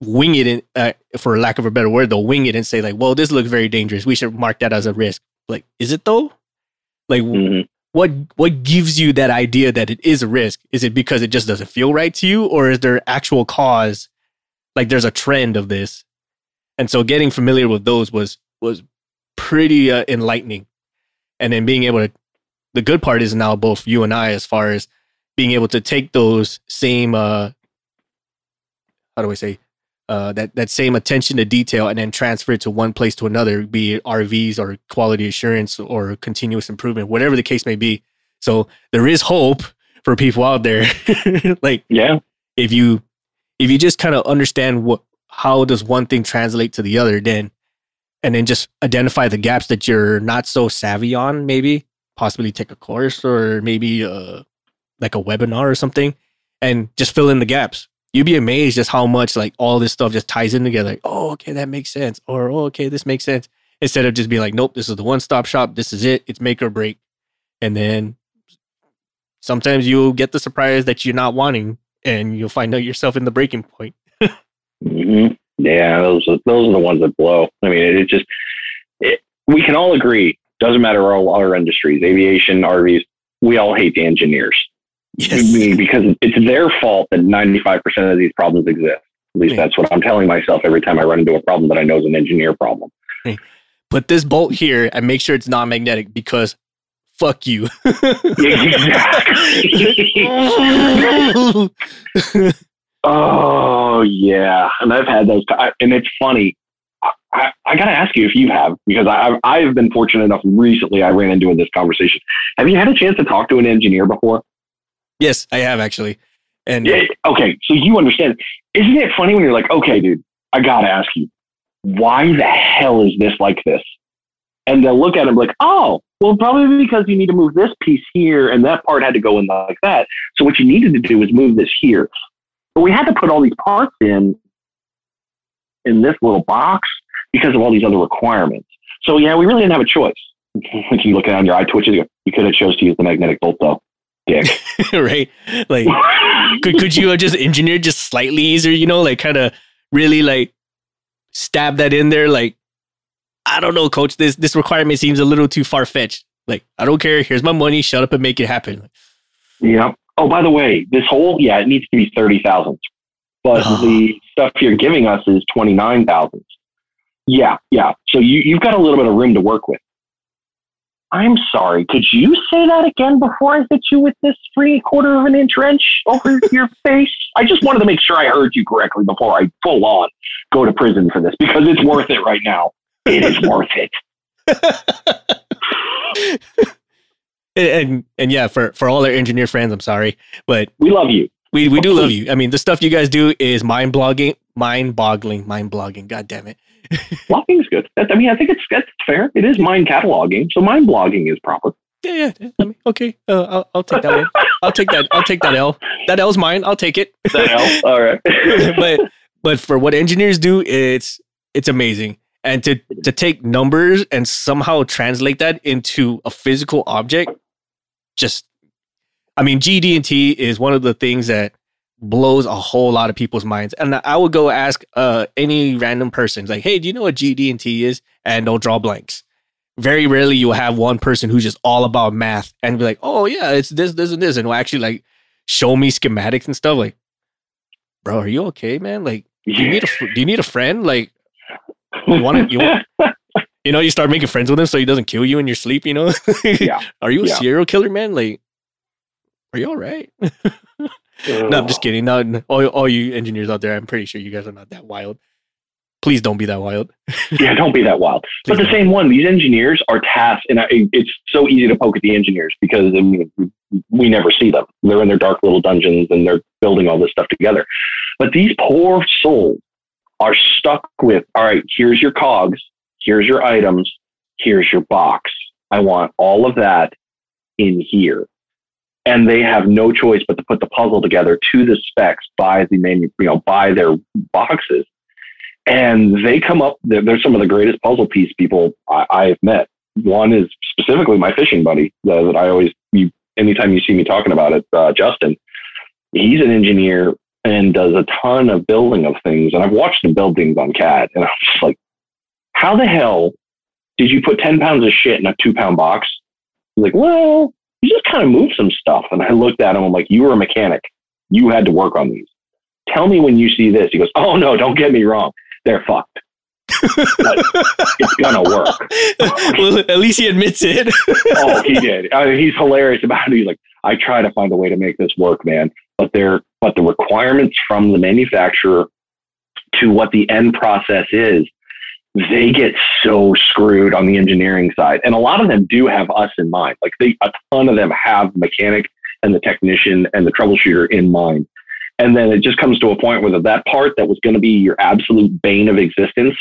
wing it, in, uh, for lack of a better word, they'll wing it and say like, "Well, this looks very dangerous. We should mark that as a risk." Like, is it though? Like, Mhm. What what gives you that idea that it is a risk? Is it because it just doesn't feel right to you, or is there actual cause? Like, there's a trend of this, and so getting familiar with those was was pretty uh, enlightening. And then being able to, the good part is now both you and I, as far as being able to take those same, uh, how do I say, uh, that that same attention to detail and then transfer it to one place to another, be it RVs or quality assurance or continuous improvement, whatever the case may be. So there is hope for people out there. like Yeah. if you if you just kind of understand what how does one thing translate to the other, then and then just identify the gaps that you're not so savvy on, maybe possibly take a course or maybe uh like a webinar or something, and just fill in the gaps you'd be amazed just how much like all this stuff just ties in together. Like, oh, okay, that makes sense. Or oh, okay, this makes sense. Instead of just being like, nope, this is the one stop shop. This is it. It's make or break. And then sometimes you'll get the surprise that you're not wanting, and you'll find out yourself in the breaking point. hmm Yeah, those are, those are the ones that blow. I mean, it, it just it, we can all agree. Doesn't matter all other industries, aviation, RVs. We all hate the engineers. Mean, because it's their fault that 95% of these problems exist. At least Yeah. that's what I'm telling myself every time I run into a problem that I know is an engineer problem. Put this bolt here and make sure it's non magnetic because fuck you. exactly. oh yeah, and I've had those, I, and it's funny. I, I, got to ask you if you have, because I, I've- I've been fortunate enough recently. I ran into in this conversation. Have you had a chance to talk to an engineer before? Yes, I have actually. And. Okay, so you understand. Isn't it funny when you're like, okay, dude, I got to ask you, why the hell is this like this? And they'll look at him like, oh, well, probably because you need to move this piece here and that part had to go in like that. So what you needed to do was move this here. But we had to put all these parts in in this little box because of all these other requirements. So yeah, we really didn't have a choice. Like you look at it on your eye twitches, you could have chose to use the magnetic bolt though. Dick. right, like could could you have just engineered just slightly easier? You know, like kind of really like stab that in there. Like I don't know, coach. This this requirement seems a little too far fetched. Like I don't care. Here's my money. Shut up and make it happen. Yep. Oh, by the way, this whole yeah, it needs to be thirty thousand, but Oh. the stuff you're giving us is twenty nine thousand. Yeah, yeah. So you you've got a little bit of room to work with. I'm sorry. Could you say that again before I hit you with this three quarter of an inch wrench over your face? I just wanted to make sure I heard you correctly before I full on go to prison for this because it's worth it right now. It is worth it. and, and and yeah, for for all our engineer friends, I'm sorry, but We love you. we we do love you. I mean, the stuff you guys do is mind blogging, mind boggling, mind blogging. God damn it. Blogging's good. That, I mean, I think it's that's fair. It is mind cataloging, so mind blogging is proper. Yeah, yeah. yeah. I mean, okay, uh, I'll, I'll take that one. I'll take that. I'll take that L. That L's mine. I'll take it. That L. All right. but but for what engineers do, it's it's amazing. And to to take numbers and somehow translate that into a physical object, just I mean, GD and T is one of the things that blows a whole lot of people's minds. And I would go ask uh, any random person, like, "Hey, do you know what GD and T is?" And they'll draw blanks. Very rarely you'll have one person who's just all about math and be like, "Oh yeah, it's this, this, and this," and will actually like show me schematics and stuff. Like, bro, are you okay, man? Like, do you need a do you need a friend? Like, you wanna- you want- you know, you start making friends with him so he doesn't kill you in your sleep. You know, Yeah. Are you a Yeah. serial killer, man? Like, are you all right? no, I'm just kidding. No, no, all, all you engineers out there, I'm pretty sure you guys are not that wild. Please don't be that wild. Yeah, don't be that wild. Please But the don't. same one, these engineers are tasked, and I, it's so easy to poke at the engineers because I mean, we never see them. They're in their dark little dungeons and they're building all this stuff together. But these poor souls are stuck with, all right, here's your cogs, here's your items, here's your box. I want all of that in here. And they have no choice but to put the puzzle together to the specs by the manu- you know, by their boxes and they come up. They're, they're some of the greatest puzzle piece people I, I've met. One is specifically my fishing buddy uh, that I always, you, anytime you see me talking about it, uh, Justin. He's an engineer and does a ton of building of things, and I've watched him build things on CAD, and I'm just like, how the hell did you put 10 pounds of shit in a two pound box? Like, well, you just kind of moved some stuff. And I looked at him. I'm like, you were a mechanic. You had to work on these. Tell me when you see this. He goes, oh no, don't get me wrong. They're fucked. it's gonna work. well, at least he admits it. oh, he did. I mean, he's hilarious about it. He's like, I try to find a way to make this work, man. But they're but the requirements from the manufacturer to what the end process is, they get so screwed on the engineering side. And a lot of them do have us in mind. Like they a ton of them have the mechanic and the technician and the troubleshooter in mind. And then it just comes to a point where that part that was going to be your absolute bane of existence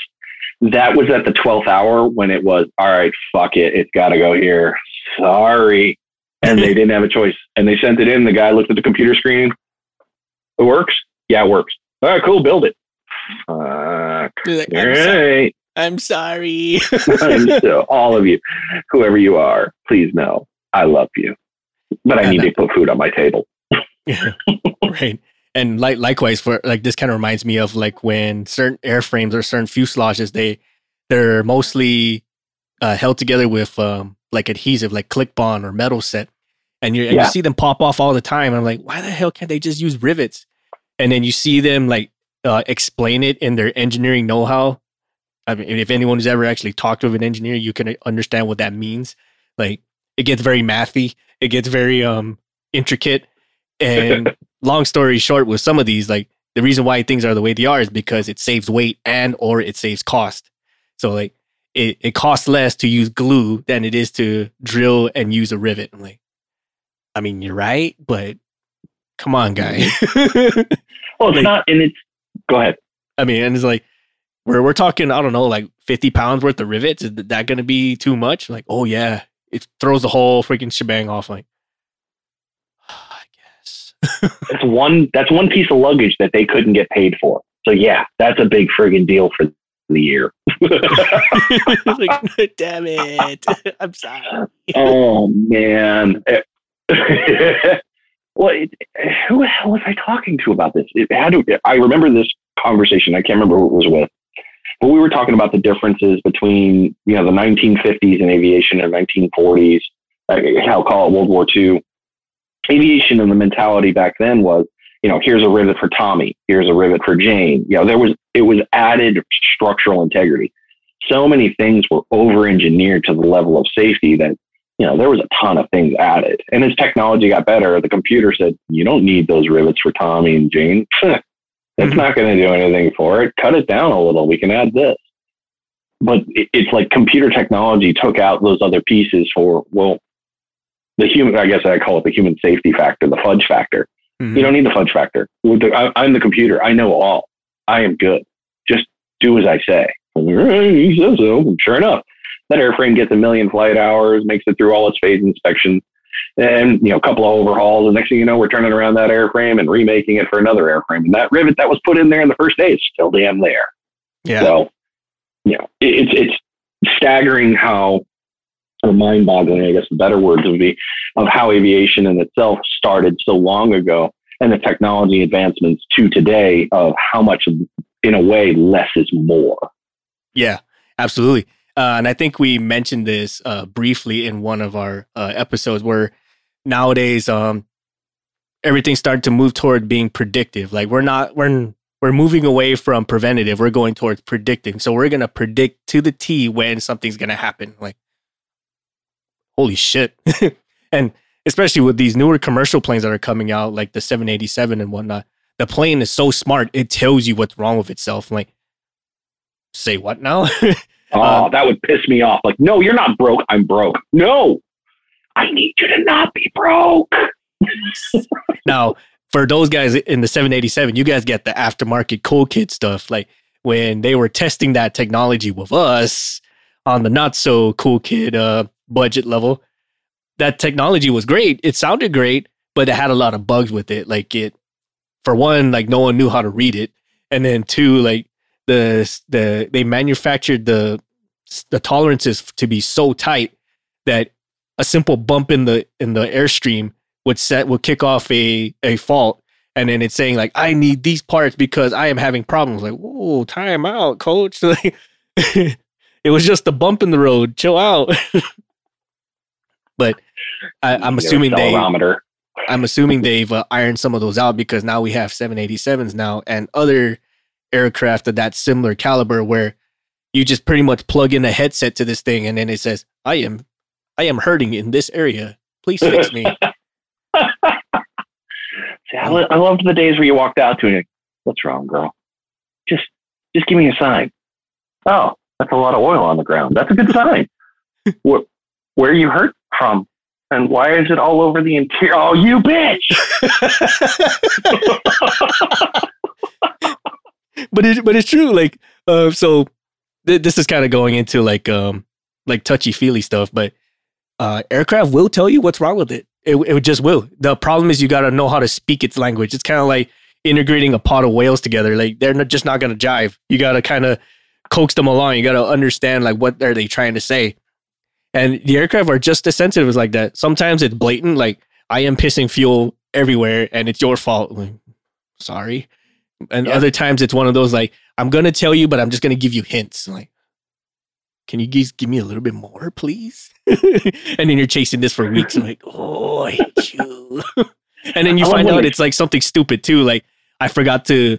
that was at the 12th hour when it was, all right, fuck it. It's got to go here. Sorry. And they didn't have a choice. And they sent it in. The guy looked at the computer screen. It works? Yeah, it works. All right, cool. Build it. Fuck. Like, all right. I'm sorry. so, all of you, whoever you are, please know I love you. But I need to put food on my table. right. And like likewise for like this kind of reminds me of like when certain airframes or certain fuselages they they're mostly uh, held together with um, like adhesive like click bond or metal set and you and Yeah. you see them pop off all the time I'm like why the hell can't they just use rivets and then you see them like uh, explain it in their engineering know-how I mean if anyone who's ever actually talked with an engineer you can understand what that means. Like it gets very mathy it gets very um intricate. And long story short with some of these like the reason why things are the way they are is because it saves weight and or it saves cost. So like it, it costs less to use glue than it is to drill and use a rivet. I'm like i mean you're right but come on guy. Well, it's Like- not, and it's, go ahead. i mean and it's like we're, we're talking i don't know like 50 pounds worth of rivets is that going to be too much like oh yeah it throws the whole freaking shebang off like i guess That's one, that's one piece of luggage that they couldn't get paid for. So, yeah, that's a big friggin' deal for the year. like, damn it. I'm sorry. oh man. Eh, well, it, eh, who the hell was I talking to about this? It had to, I remember this conversation. I can't remember who it was with, but we were talking about the differences between you know the 1950s in aviation and 1940s. I- I'll call it World War II. Aviation and the mentality back then was, you know, here's a rivet for Tommy, here's a rivet for Jane. You know, there was it was added structural integrity. So many things were over engineered to the level of safety that you know, there was a ton of things added. And as technology got better, the computer said, you don't need those rivets for Tommy and Jane. That's Mhm. not going to do anything for it. Cut it down a little. We can add this. But it, it's like computer technology took out those other pieces for, well, the human, I guess I call it the human safety factor, the fudge factor. Mhm. You don't need the fudge factor. With the- I, I'm the computer. I know all. I am good. Just do as I say. He says so. Sure enough, that airframe gets a million flight hours, makes it through all its phase inspections, and you know, a couple of overhauls. And next thing you know, we're turning around that airframe and remaking it for another airframe. And that rivet that was put in there in the first day is still damn there. yeah. So, you know, it, it's it's staggering how, or mind-boggling, I guess the better words would be, of how aviation in itself started so long ago, and the technology advancements to today of how much, in a way, less is more. Yeah, absolutely. Uh, and I think we mentioned this uh, briefly in one of our uh, episodes where nowadays um, everything's starting to move toward being predictive. Like we're not we're we're moving away from preventative. We're going towards predicting. So we're gonna predict to the T when something's gonna happen. Like holy shit! and especially with these newer commercial planes that are coming out, like the 787 and whatnot, the plane is so smart. It tells you what's wrong with itself. Like say what now? Oh, Um, that would piss me off. Like, no, you're not broke. I'm broke. No, I need you to not be broke. now, for those guys in the 787, you guys get the aftermarket cool kid stuff. Like when they were testing that technology with us on the not so cool kid uh, budget level, that technology was great. It sounded great, but it had a lot of bugs with it. Like it, for one, like no one knew how to read it, and then two, like the the they manufactured the the tolerances to be so tight that a simple bump in the in the airstream would set would kick off a a fault and then it's saying like i need these parts because i am having problems like whoa time out coach like it was just a bump in the road. Chill out. but I, I'm assuming they. I'm assuming they've uh, ironed some of those out because now we have 787s now and other aircraft of that similar caliber where you just pretty much plug in a headset to this thing and then it says, "I am, I am hurting in this area. Please fix me." See, I, lo- I loved the days where you walked out to it. What's wrong, girl? Just, just give me a sign. Oh, that's a lot of oil on the ground. That's a good sign. where, where you hurt from? And why is it all over the interior? Oh, you bitch! but it, but it's true. Like, uh, so th- this is kind of going into like, um, like touchy feely stuff. But uh, aircraft will tell you what's wrong with it. It, it just will. The problem is you got to know how to speak its language. It's kind of like integrating a pot of whales together. Like they're not, just not to jive. You got to kind of coax them along. You got to understand like what are they trying to say. And the aircraft are just as sensitive as like that. Sometimes it's blatant, like I am pissing fuel everywhere and it's your fault. Like, sorry. And yeah. other times it's one of those like, I'm gonna tell you, but I'm just gonna give you hints. Like, can you guys give me a little bit more, please? and then you're chasing this for weeks. I'm like, oh, I hate you. and then you find out it's like something stupid too. Like I forgot to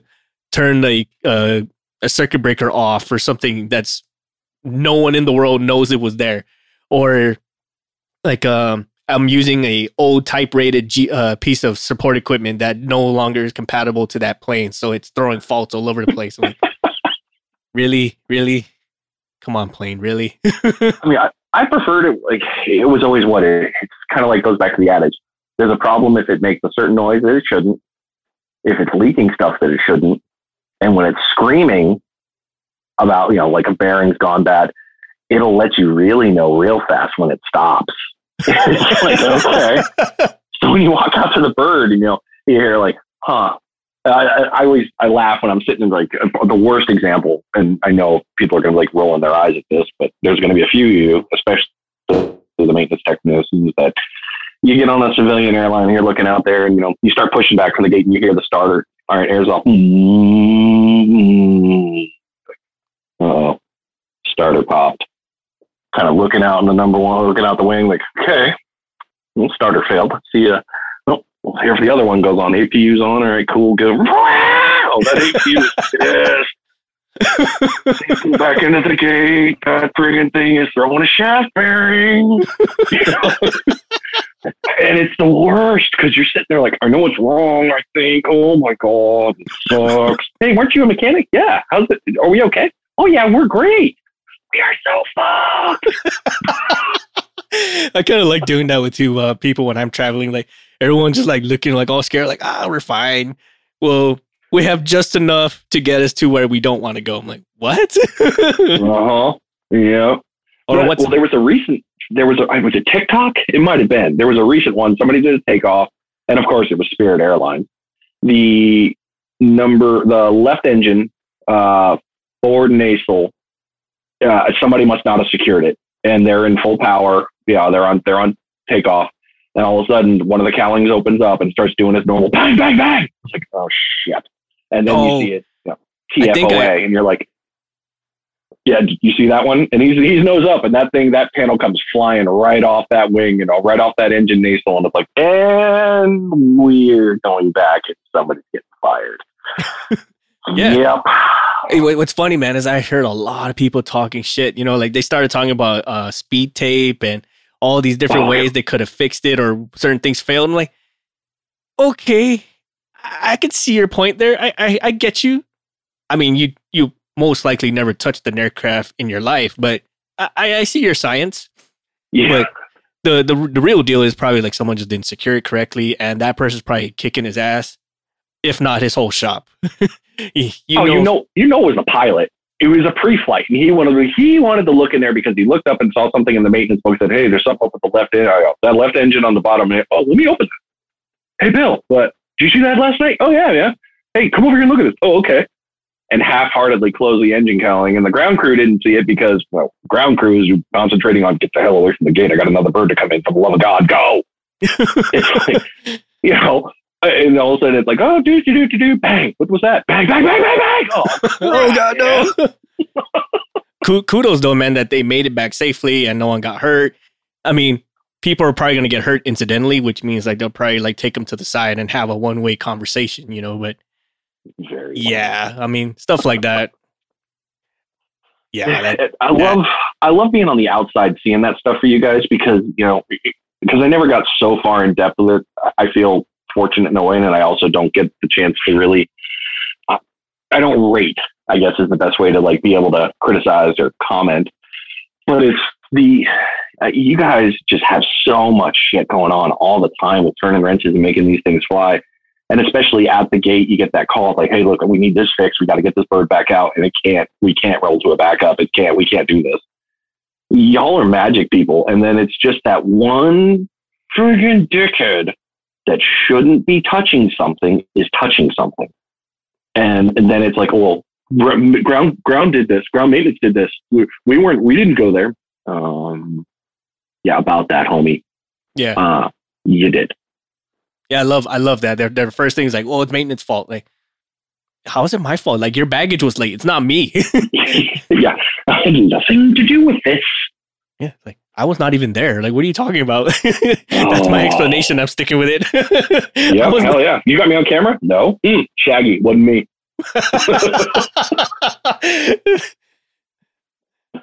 turn like uh, a circuit breaker off or something that's no one in the world knows it was there or like um I'm using a old type rated G, uh, piece of support equipment that no longer is compatible to that plane, so it's throwing faults all over the place. Like, really, really, come on, plane, really. I mean, I, I preferred it. Like it was always what it, it's kind of like goes back to the adage. There's a problem if it makes a certain noise that it shouldn't. If it's leaking stuff that it shouldn't, and when it's screaming about you know like a bearing's gone bad, it'll let you really know real fast when it stops. Like, okay. so when you walk out to the bird, you know, you hear like, huh. I, I, always I laugh when I'm sitting in like the worst example, and I know people are going to like rolling their eyes at this, but there's going to be a few of you, especially the maintenance technicians, that you get on a civilian airline you're looking out there, and you know you start pushing back from the gate, and you hear the starter. All right, air's off. Mm-hmm. oh, starter popped kind of looking out in the number one, looking out the wing, like, okay, starter failed. See ya. Oh, well, here if the other one goes on. APU's on. All right, cool. Go. Oh, that APU is back into the gate. That friggin' thing is throwing a shaft bearing. and it's the worst because you're sitting there like, I know what's wrong. I think, oh my god, it sucks. hey, weren't you a mechanic? Yeah. How's it? Are we okay? Oh yeah, we're great we are so fucked. I kind of like doing that with two uh, people when I'm traveling. Like everyone's just like looking like all scared, like ah, we're fine. Well, we have just enough to get us to where we don't want to go. I'm like, what? uh huh. Yeah. Oh, well, there was a recent. There was a. Was it TikTok? It might have been. There was a recent one. Somebody did a takeoff, and of course, it was Spirit Airlines. The number, the left engine, uh, forward nacelle uh, somebody must not have secured it, and they're in full power. Yeah, they're on they're on takeoff, and all of a sudden one of the cowlings opens up and starts doing its normal bang bang bang. It's like oh shit, and then oh, you see it you know, TFOA, I, and you're like, yeah, you see that one? And he's he's nose up, and that thing that panel comes flying right off that wing, you know, right off that engine nacelle, and it's like, and we're going back, and somebody's getting fired. yeah. Yep. What's funny, man, is I heard a lot of people talking shit. You know, like they started talking about uh, speed tape and all these different ways they could have fixed it or certain things failed. I'm like, okay, I can see your point there. I, I, I get you. I mean, you you most likely never touched an aircraft in your life, but I, I see your science. Yeah. But the, the the real deal is probably like someone just didn't secure it correctly, and that person's probably kicking his ass, if not his whole shop. you oh, know, you know, you know, it was a pilot. It was a pre-flight, and he wanted to, he wanted to look in there because he looked up and saw something in the maintenance book. Said, "Hey, there's something up with the left end. Uh, that left engine on the bottom. Oh, let me open it. Hey, Bill, what? Did you see that last night? Oh yeah, yeah. Hey, come over here and look at this. Oh, okay. And half-heartedly close the engine cowling, and the ground crew didn't see it because, well, ground crew is concentrating on get the hell away from the gate. I got another bird to come in. For the love of God, go! it's like, you know, and all of a sudden it's like, oh, do do do do do, bang! What was that? Bang, bang, bang, bang, bang! Oh, oh God, no! kudos though, man, that they made it back safely and no one got hurt. I mean, people are probably going to get hurt incidentally, which means like they'll probably like take them to the side and have a one way conversation, you know. But Very yeah, I mean, stuff like that. Yeah, that, I love I love being on the outside seeing that stuff for you guys because you know because I never got so far in depth with it. I feel fortunate in a way, and I also don't get the chance to really. I don't rate. I guess is the best way to like be able to criticize or comment. But it's the uh, you guys just have so much shit going on all the time with turning wrenches and making these things fly. And especially at the gate, you get that call like, "Hey, look, we need this fixed. We got to get this bird back out, and it can't. We can't roll to a backup. It can't. We can't do this." Y'all are magic people, and then it's just that one friggin' dickhead that shouldn't be touching something is touching something, and and then it's like, well, ground ground did this, ground maintenance did this. We, we weren't. We didn't go there. Um, yeah, about that, homie. Yeah. Uh, you did. Yeah, I love I love that. Their their first thing is like, well, it's maintenance fault. Like, how is it my fault? Like your baggage was late. It's not me. yeah. I had nothing to do with this. Yeah, like I was not even there. Like, what are you talking about? That's my explanation. I'm sticking with it. yeah, hell not- yeah. You got me on camera? No. Mm, Shaggy, wasn't me.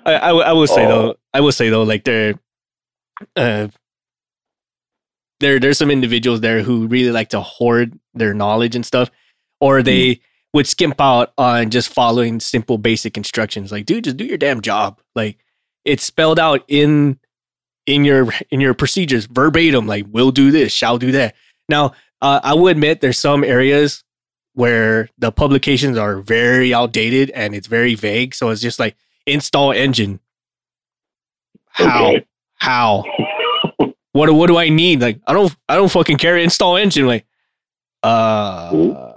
I, I, I will say oh. though, I will say though, like they're uh, there there's some individuals there who really like to hoard their knowledge and stuff, or they mm. would skimp out on just following simple basic instructions. Like, dude, just do your damn job. Like, it's spelled out in in your in your procedures verbatim. Like, we'll do this, shall do that. Now, uh, I will admit there's some areas where the publications are very outdated and it's very vague. So it's just like install engine. How? Okay. How? what what do I need? Like I don't I don't fucking care. Install engine. Like uh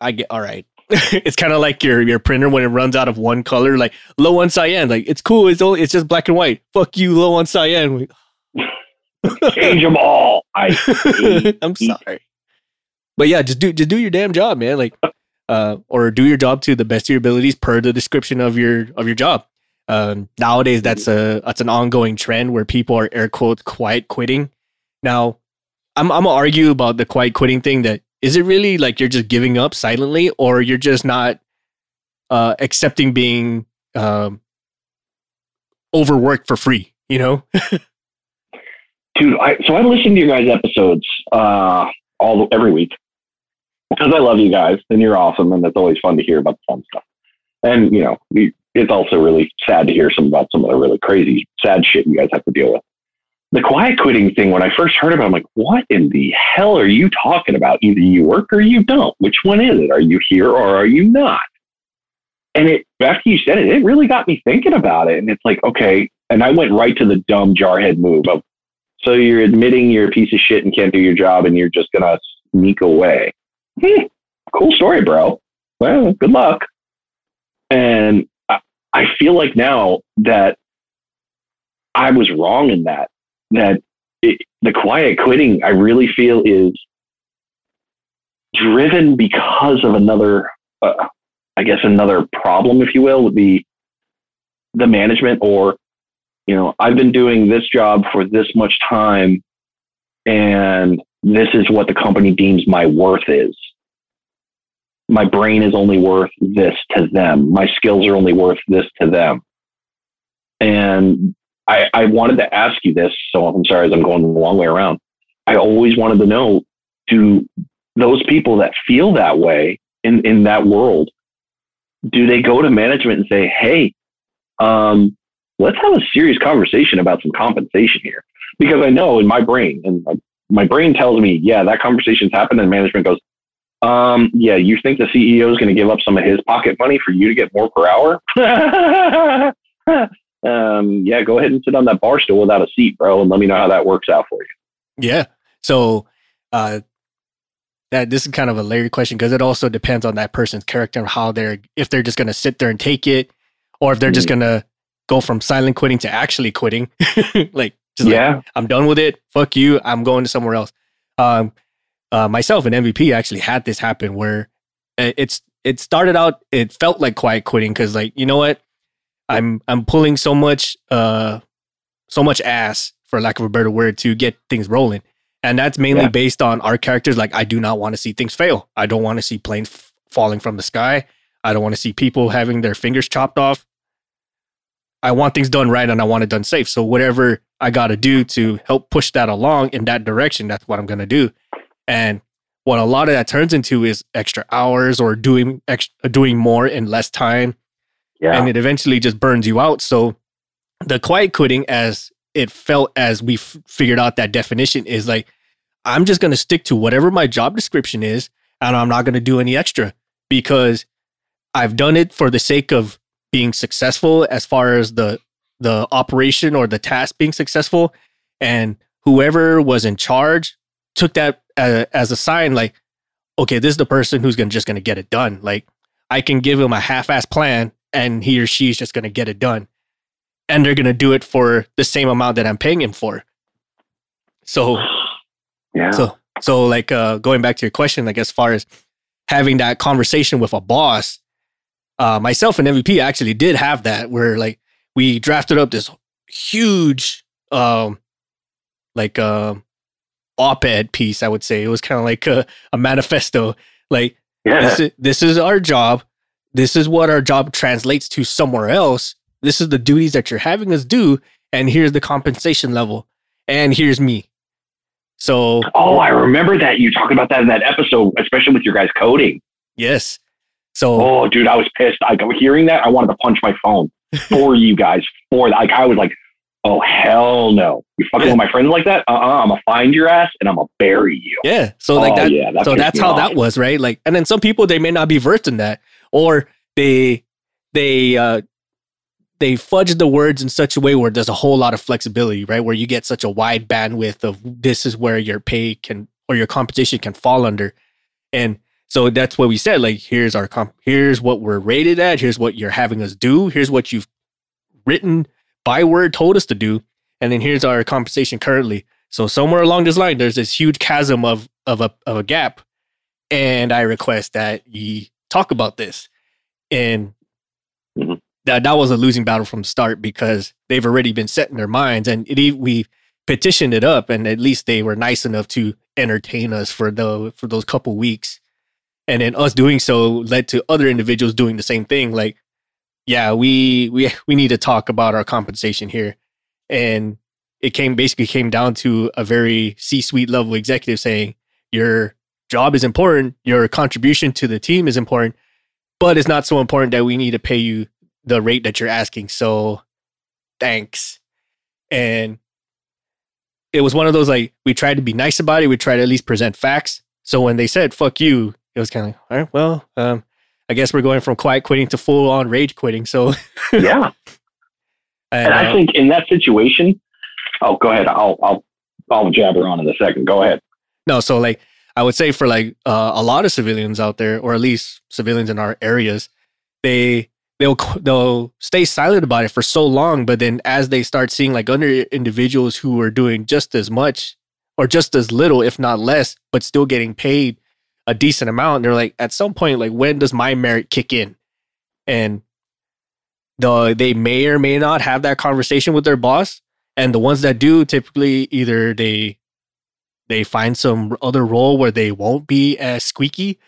I get all right. it's kind of like your your printer when it runs out of one color, like low on cyan. Like it's cool. It's only, it's just black and white. Fuck you, low on cyan. Change them all. I I'm sorry, but yeah, just do just do your damn job, man. Like, uh, or do your job to the best of your abilities per the description of your of your job. Um, nowadays, that's a that's an ongoing trend where people are air quote quiet quitting. Now, I'm I'm gonna argue about the quiet quitting thing. That is it really like you're just giving up silently, or you're just not uh, accepting being um, overworked for free? You know, dude. I, so I listen to your guys' episodes uh, all every week because I love you guys and you're awesome, and it's always fun to hear about the fun stuff. And you know, it's also really sad to hear some about some of the really crazy, sad shit you guys have to deal with. The quiet quitting thing, when I first heard about it, I'm like, what in the hell are you talking about? Either you work or you don't. Which one is it? Are you here or are you not? And it after you said it, it really got me thinking about it. And it's like, okay. And I went right to the dumb jarhead move of so you're admitting you're a piece of shit and can't do your job and you're just gonna sneak away. Hmm, cool story, bro. Well, good luck. And I feel like now that I was wrong in that, that it, the quiet quitting, I really feel is driven because of another, uh, I guess, another problem, if you will, would be the management or, you know, I've been doing this job for this much time and this is what the company deems my worth is my brain is only worth this to them. My skills are only worth this to them. And I, I wanted to ask you this, so I'm sorry as I'm going the long way around. I always wanted to know do those people that feel that way in, in that world, do they go to management and say, hey, um, let's have a serious conversation about some compensation here? Because I know in my brain, and my brain tells me, yeah, that conversation's happened, and management goes, um, yeah, you think the CEO is going to give up some of his pocket money for you to get more per hour? um, yeah, go ahead and sit on that bar stool without a seat, bro, and let me know how that works out for you. Yeah. So, uh, that this is kind of a layered question because it also depends on that person's character and how they're if they're just going to sit there and take it, or if they're mm. just going to go from silent quitting to actually quitting. like, just yeah, like, I'm done with it. Fuck you. I'm going to somewhere else. Um, uh, myself and MVP actually had this happen where it's it started out it felt like quiet quitting because like you know what I'm I'm pulling so much uh so much ass for lack of a better word to get things rolling. And that's mainly yeah. based on our characters like I do not want to see things fail. I don't want to see planes f- falling from the sky. I don't want to see people having their fingers chopped off. I want things done right and I want it done safe. So whatever I got to do to help push that along in that direction, that's what I'm going to do. And what a lot of that turns into is extra hours or doing extra, doing more in less time. Yeah. And it eventually just burns you out. So the quiet quitting as it felt as we f- figured out that definition is like I'm just going to stick to whatever my job description is and I'm not going to do any extra because I've done it for the sake of being successful as far as the the operation or the task being successful and whoever was in charge took that as, as a sign like okay this is the person who's gonna, just going to get it done like i can give him a half-ass plan and he or she's just going to get it done. And they're going to do it for the same amount that i'm paying him for. So yeah. so so like uh going back to your question like as far as having that conversation with a boss uh, myself and MVP actually did have that where like we drafted up this huge um like um op-ed piece i would say. It was kind of like a, a, manifesto. Like yeah. this, is, this is our job this is what our job translates to somewhere else this is the duties that you're having us do and here's the compensation level and here's me so oh i remember that you talked about that in that episode especially with your guys coding yes so, oh, dude, I was pissed. I hearing that, I wanted to punch my phone for you guys. For like, I was like, oh hell no, you fucking yeah. with my friends like that? Uh, uh-uh, I'm gonna find your ass and I'm gonna bury you. Yeah. So like oh, that. Yeah, that so that's how off. that was, right? Like, and then some people they may not be versed in that, or they they uh they fudge the words in such a way where there's a whole lot of flexibility, right? Where you get such a wide bandwidth of this is where your pay can or your competition can fall under, and so that's what we said. Like, here's our comp, here's what we're rated at. Here's what you're having us do. Here's what you've written by word told us to do, and then here's our compensation currently. So somewhere along this line, there's this huge chasm of of a of a gap, and I request that you talk about this. And mm-hmm. that that was a losing battle from the start because they've already been set in their minds, and it, we petitioned it up, and at least they were nice enough to entertain us for the for those couple weeks and then us doing so led to other individuals doing the same thing like yeah we we we need to talk about our compensation here and it came basically came down to a very c-suite level executive saying your job is important your contribution to the team is important but it's not so important that we need to pay you the rate that you're asking so thanks and it was one of those like we tried to be nice about it we tried to at least present facts so when they said fuck you it was kind of like, all right, well, um, I guess we're going from quiet quitting to full on rage quitting. So yeah, and, and I uh, think in that situation, oh, go ahead. I'll I'll I'll jabber on in a second. Go ahead. No, so like I would say for like uh, a lot of civilians out there, or at least civilians in our areas, they they'll they'll stay silent about it for so long, but then as they start seeing like other individuals who are doing just as much or just as little, if not less, but still getting paid a decent amount. They're like, at some point, like, when does my merit kick in? And the they may or may not have that conversation with their boss. And the ones that do, typically, either they they find some other role where they won't be as squeaky,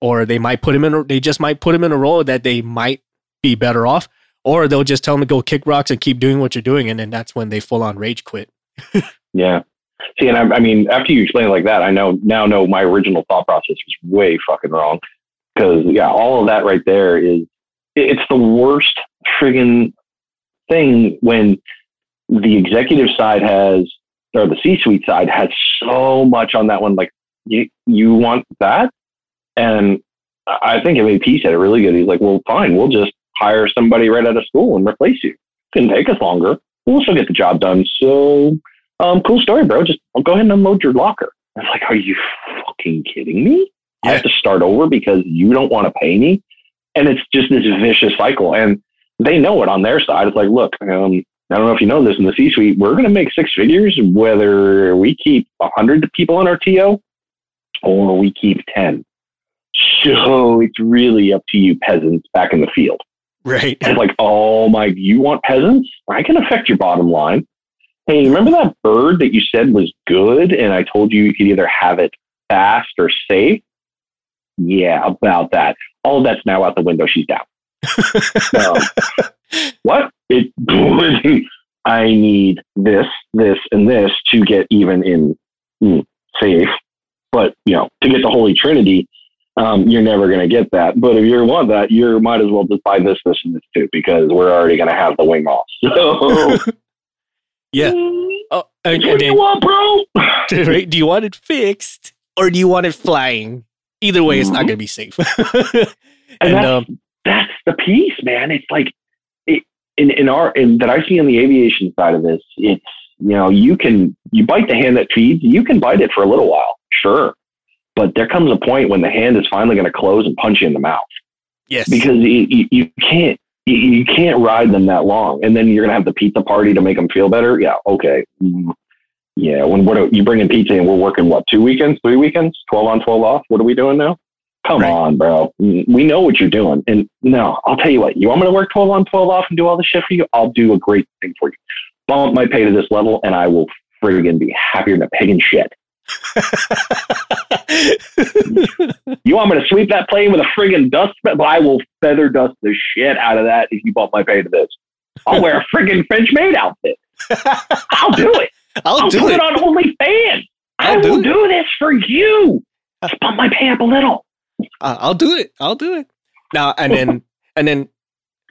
or they might put him in. They just might put him in a role that they might be better off, or they'll just tell them to go kick rocks and keep doing what you're doing, and then that's when they full on rage quit. yeah, See, and I, I mean, after you explain it like that, I know now know my original thought process was way fucking wrong. Because yeah, all of that right there is it's the worst friggin' thing when the executive side has or the C-suite side has so much on that one. Like you, you want that, and I think MVP said it really good. He's like, well, fine, we'll just hire somebody right out of school and replace you. It's gonna take us longer. We'll still get the job done. So um, cool story, bro. Just go ahead and unload your locker. I was like, are you fucking kidding me? Yeah. I have to start over because you don't want to pay me. And it's just this vicious cycle. And they know it on their side. It's like, look, um, I don't know if you know this in the C suite, we're going to make six figures whether we keep 100 people on our TO or we keep 10. So it's really up to you peasants back in the field. Right. It's like, oh my, you want peasants? I can affect your bottom line. Hey, remember that bird that you said was good? And I told you you could either have it fast or safe? Yeah, about that. All that's now out the window. She's down. Um, what? It, I need this, this, and this to get even in mm, safe. But, you know, to get the Holy Trinity, um, you're never going to get that. But if you want that, you might as well just buy this, this, and this too, because we're already going to have the wing off. So, yeah. Oh, and, what do you want, bro? right? Do you want it fixed or do you want it flying? Either way, it's not going to be safe. and, and um, that's the piece, man. It's like it, in in our in, that I see on the aviation side of this. It's you know you can you bite the hand that feeds. You can bite it for a little while, sure, but there comes a point when the hand is finally going to close and punch you in the mouth. Yes, because you, you, you can't you, can't ride them that long, and then you're going to have the pizza party to make them feel better. Yeah, okay. Mm, yeah, when what are, you bring in pizza and we're working what two weekends, three weekends, twelve on, twelve off. What are we doing now? Come right. on, bro. We know what you're doing. And no, I'll tell you what. You want me to work twelve on, twelve off, and do all the shit for you? I'll do a great thing for you. Bump my pay to this level, and I will friggin' be happier than a pig in shit. you want me to sweep that plane with a friggin' dust? But I will feather dust the shit out of that if you bump my pay to this. I'll wear a friggin' French maid outfit. I'll do it. I'll, I'll do put it. on OnlyFans. I I'll will do do this for you. Just bump my pay up a little. Uh, I'll do it. I'll do it. Now and then and then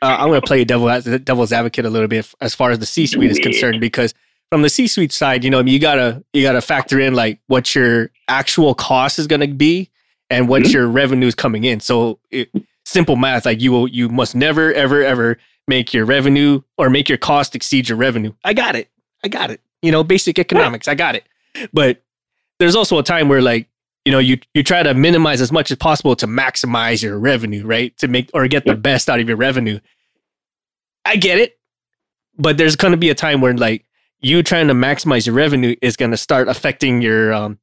uh, I'm going to play devil devil's advocate a little bit as far as the C-suite is concerned because from the C-suite side, you know, you gotta you gotta factor in like what your actual cost is going to be and what mm-hmm. your revenue is coming in. So it, simple math, like you will you must never ever ever make your revenue or make your cost exceed your revenue. I got it. I got it. You know, basic economics. I got it. But there's also a time where like you know you you try to minimize as much as possible to maximize your revenue right? To make or get the best out of your revenue. I get it but there's going to be a time where like you trying to maximize your revenue is going to start affecting your um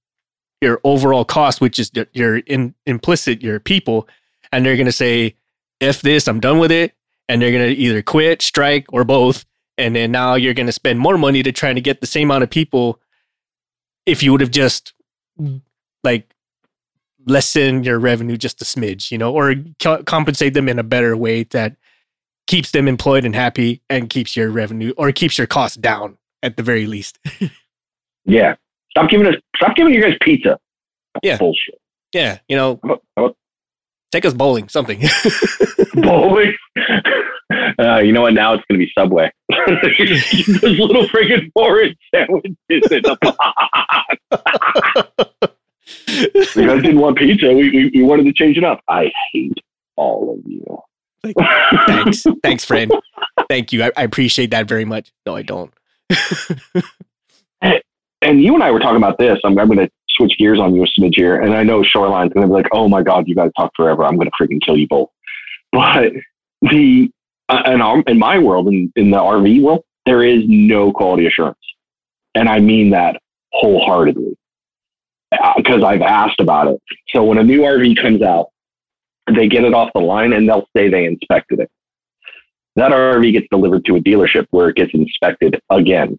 your overall cost which is your in, implicit your people. And they're going to say if this i'm done with it. And they're going to either quit strike or both. And then now you're going to spend more money to try to get the same amount of people if you would have just like lessen your revenue just a smidge, you know, or co- compensate them in a better way that keeps them employed and happy and keeps your revenue or keeps your costs down at the very least. yeah. Stop giving us, stop giving you guys pizza. That's yeah. Bullshit. Yeah. You know, how about, how about, take us bowling, something. bowling? Uh, you know what? Now it's going to be Subway. Those little friggin' foreign sandwiches in the box you guys didn't want pizza. We, we, we wanted to change it up. I hate all of you. thanks, thanks, friend. Thank you. I, I, appreciate that very much. No, I don't. and you and I were talking about this. I'm, I'm going to switch gears on you a smidge here, and I know Shoreline's going to be like, "Oh my god, you guys talk forever. I'm going to freaking kill you both." But the uh, in, our, in my world, in, in the RV world, there is no quality assurance, and I mean that wholeheartedly because I've asked about it. So when a new RV comes out, they get it off the line and they'll say they inspected it. That RV gets delivered to a dealership where it gets inspected again.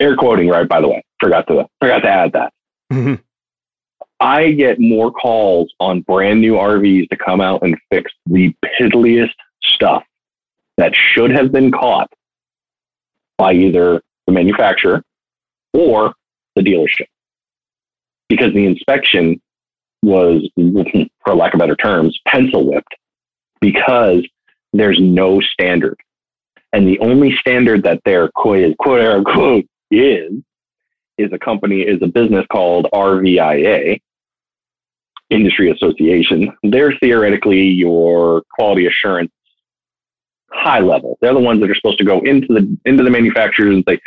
Air quoting, right? By the way, forgot to forgot to add that. Mm-hmm. I get more calls on brand new RVs to come out and fix the piddliest stuff that should have been caught by either the manufacturer or the dealership because the inspection was, for lack of better terms, pencil whipped because there's no standard. And the only standard that their quote, quote unquote is, is a company, is a business called RVIA, Industry Association. They're theoretically your quality assurance high level. They're the ones that are supposed to go into the into the manufacturers and say,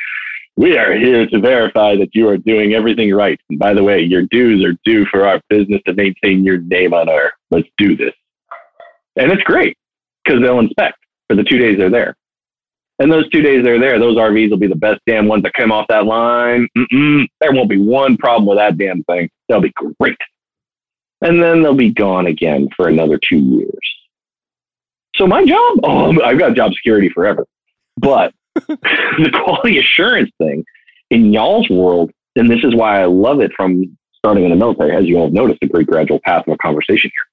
we are here to verify that you are doing everything right. And by the way, your dues are due for our business to maintain your name on our. Let's do this. And it's great because they'll inspect for the two days they're there. And those two days they're there, those RVs will be the best damn ones that come off that line. Mm-mm, there won't be one problem with that damn thing. They'll be great. And then they'll be gone again for another two years. So my job, oh, I've got job security forever. But the quality assurance thing in y'all's world, and this is why I love it from starting in the military, as you all have noticed, a great gradual path of a conversation here.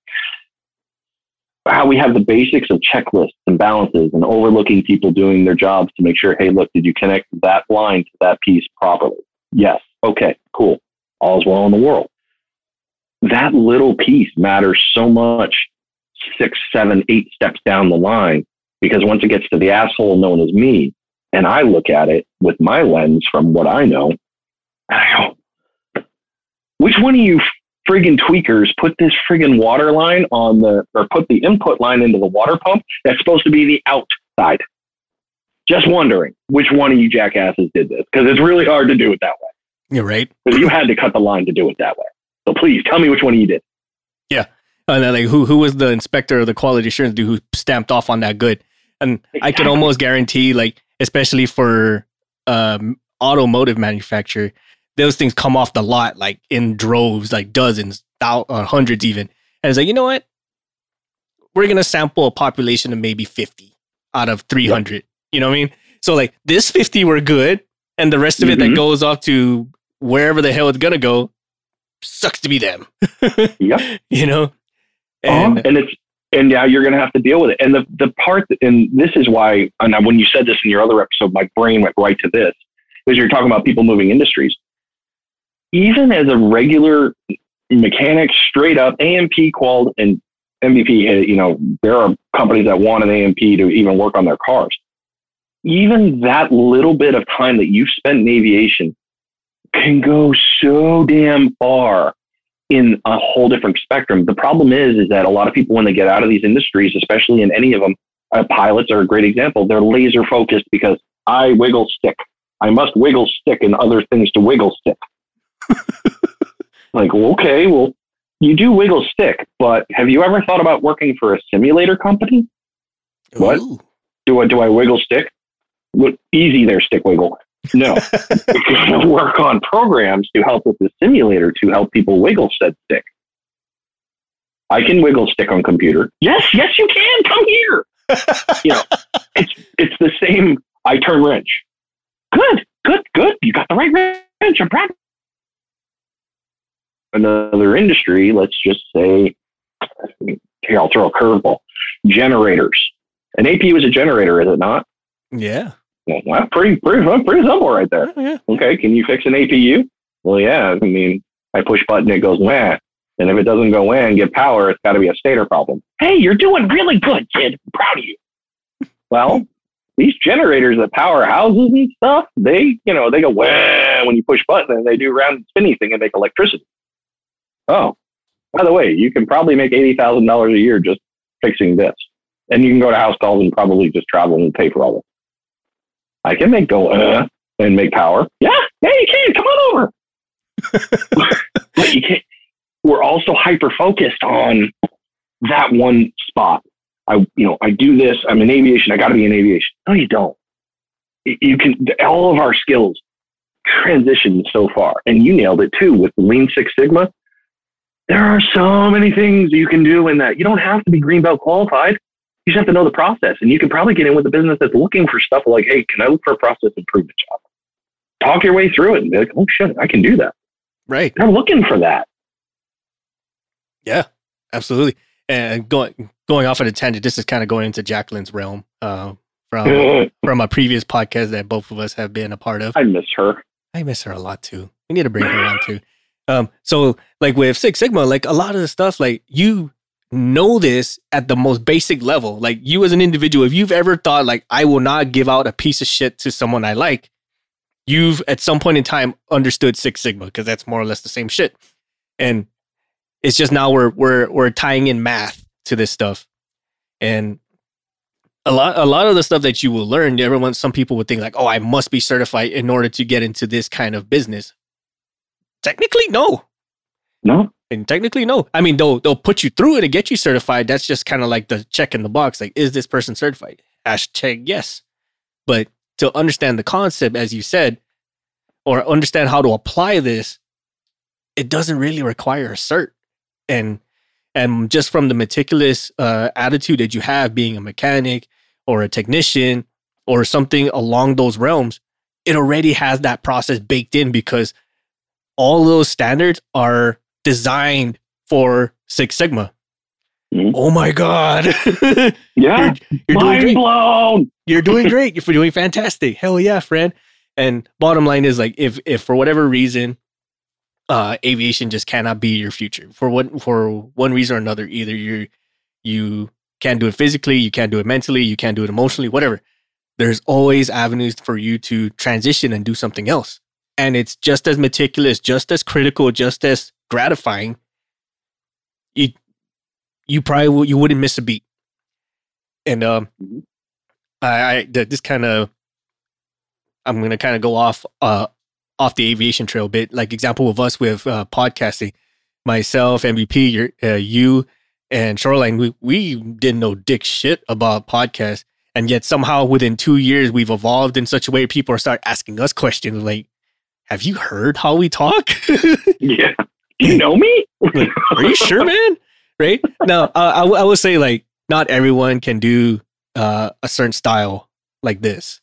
How we have the basics of checklists and balances and overlooking people doing their jobs to make sure, hey, look, did you connect that line to that piece properly? Yes. Okay, cool. All's well in the world. That little piece matters so much six, seven, eight steps down the line because once it gets to the asshole known as me, and I look at it with my lens from what I know, and I go, which one of you friggin' tweakers put this friggin' water line on the, or put the input line into the water pump that's supposed to be the outside? Just wondering which one of you jackasses did this because it's really hard to do it that way. You're right. Because you had to cut the line to do it that way. So please tell me which one of you did. Yeah. And then like who who was the inspector or the quality assurance dude who stamped off on that good? And exactly. I can almost guarantee, like, especially for um automotive manufacturer, those things come off the lot like in droves, like dozens, thousands, uh, hundreds even. And it's like, you know what? We're gonna sample a population of maybe 50 out of 300. Yep. You know what I mean? So like this 50 were good, and the rest of mm-hmm. it that mm-hmm. goes off to wherever the hell it's gonna go sucks to be them. yep. You know? And, uh-huh. and it's and now you're going to have to deal with it. And the the part, and this is why, and when you said this in your other episode, my brain went right to this, because you're talking about people moving industries. Even as a regular mechanic, straight up A&P qualified and MVP, uh, you know, there are companies that want an A&P to even work on their cars. Even that little bit of time that you've spent in aviation can go so damn far in a whole different spectrum. The problem is, is that a lot of people, when they get out of these industries, especially in any of them, uh, pilots are a great example. They're laser focused because I wiggle stick. I must wiggle stick and other things to wiggle stick. like, well, okay, well, you do wiggle stick, but have you ever thought about working for a simulator company? Ooh. What? Do I do I wiggle stick? What easy there, stick wiggle. No, we're going to work on programs to help with the simulator to help people wiggle said stick. I can wiggle stick on computer. Yes, yes, you can. Come here. you know, it's it's the same. I turn wrench. Good, good, good. You got the right wrench. I'm proud. Another industry. Let's just say, here I'll throw a curveball. Generators. An APU is a generator, is it not? Yeah. Well, pretty, pretty, pretty simple right there. Oh, yeah. Okay, can you fix an APU? Well, yeah. I mean, I push button, it goes wah. And if it doesn't go wah and get power, it's got to be a stator problem. Hey, you're doing really good, kid. I'm proud of you. Well, these generators that power houses and stuff, they, you know, they go wah when you push button and they do round spinny thing and make electricity. Oh, by the way, you can probably make $80,000 a year just fixing this. And you can go to house calls and probably just travel and pay for all this. I can make go uh, and make power. Yeah, yeah, you can. Come on over. but you can't. We're also hyper focused on that one spot. I, you know, I do this. I'm in aviation. I got to be in aviation. No, you don't. You can. All of our skills transition so far, and you nailed it too with the Lean Six Sigma. There are so many things you can do in that. You don't have to be green belt qualified. You just have to know the process. And you can probably get in with a business that's looking for stuff like, hey, can I look for a process improvement job? Talk your way through it and be like, oh shit, I can do that. Right. They're looking for that. Yeah, absolutely. And going going off on a tangent, this is kind of going into Jacqueline's realm uh, from from a previous podcast that both of us have been a part of. I miss her. I miss her a lot too. We need to bring her on too. Um, so like with Six Sigma, like a lot of the stuff, like you know this at the most basic level. Like you as an individual, if you've ever thought like I will not give out a piece of shit to someone I like, you've at some point in time understood Six Sigma because that's more or less the same shit. And it's just now we're we're we're tying in math to this stuff. And a lot a lot of the stuff that you will learn, everyone some people would think like, "Oh, I must be certified in order to get into this kind of business." Technically, no. No. And technically, no. I mean, they'll they'll put you through it to get you certified. That's just kind of like the check in the box. Like, is this person certified? Hashtag yes. But to understand the concept, as you said, or understand how to apply this, it doesn't really require a cert. And and just from the meticulous uh, attitude that you have being a mechanic or a technician or something along those realms, it already has that process baked in because all those standards are designed for Six Sigma. Mm-hmm. Oh my God. yeah. You're, you're doing great. blown. You're doing great. You're doing fantastic. Hell yeah, friend. And bottom line is like if if for whatever reason uh aviation just cannot be your future for one for one reason or another, either you you can't do it physically, you can't do it mentally, you can't do it emotionally, whatever. There's always avenues for you to transition and do something else. And it's just as meticulous, just as critical, just as gratifying. You you probably you wouldn't miss a beat. And um, mm-hmm. I, I this kind of I'm gonna kind of go off uh off the aviation trail a bit. Like example of us with uh, podcasting, myself, MVP, your, uh, you, and Shoreline, we we didn't know dick shit about podcasts, and yet somehow within two years we've evolved in such a way people are start asking us questions like, "Have you heard how we talk?" yeah, you know me? like, are you sure, man? right now, uh, I, w- I will say like not everyone can do uh, a certain style like this,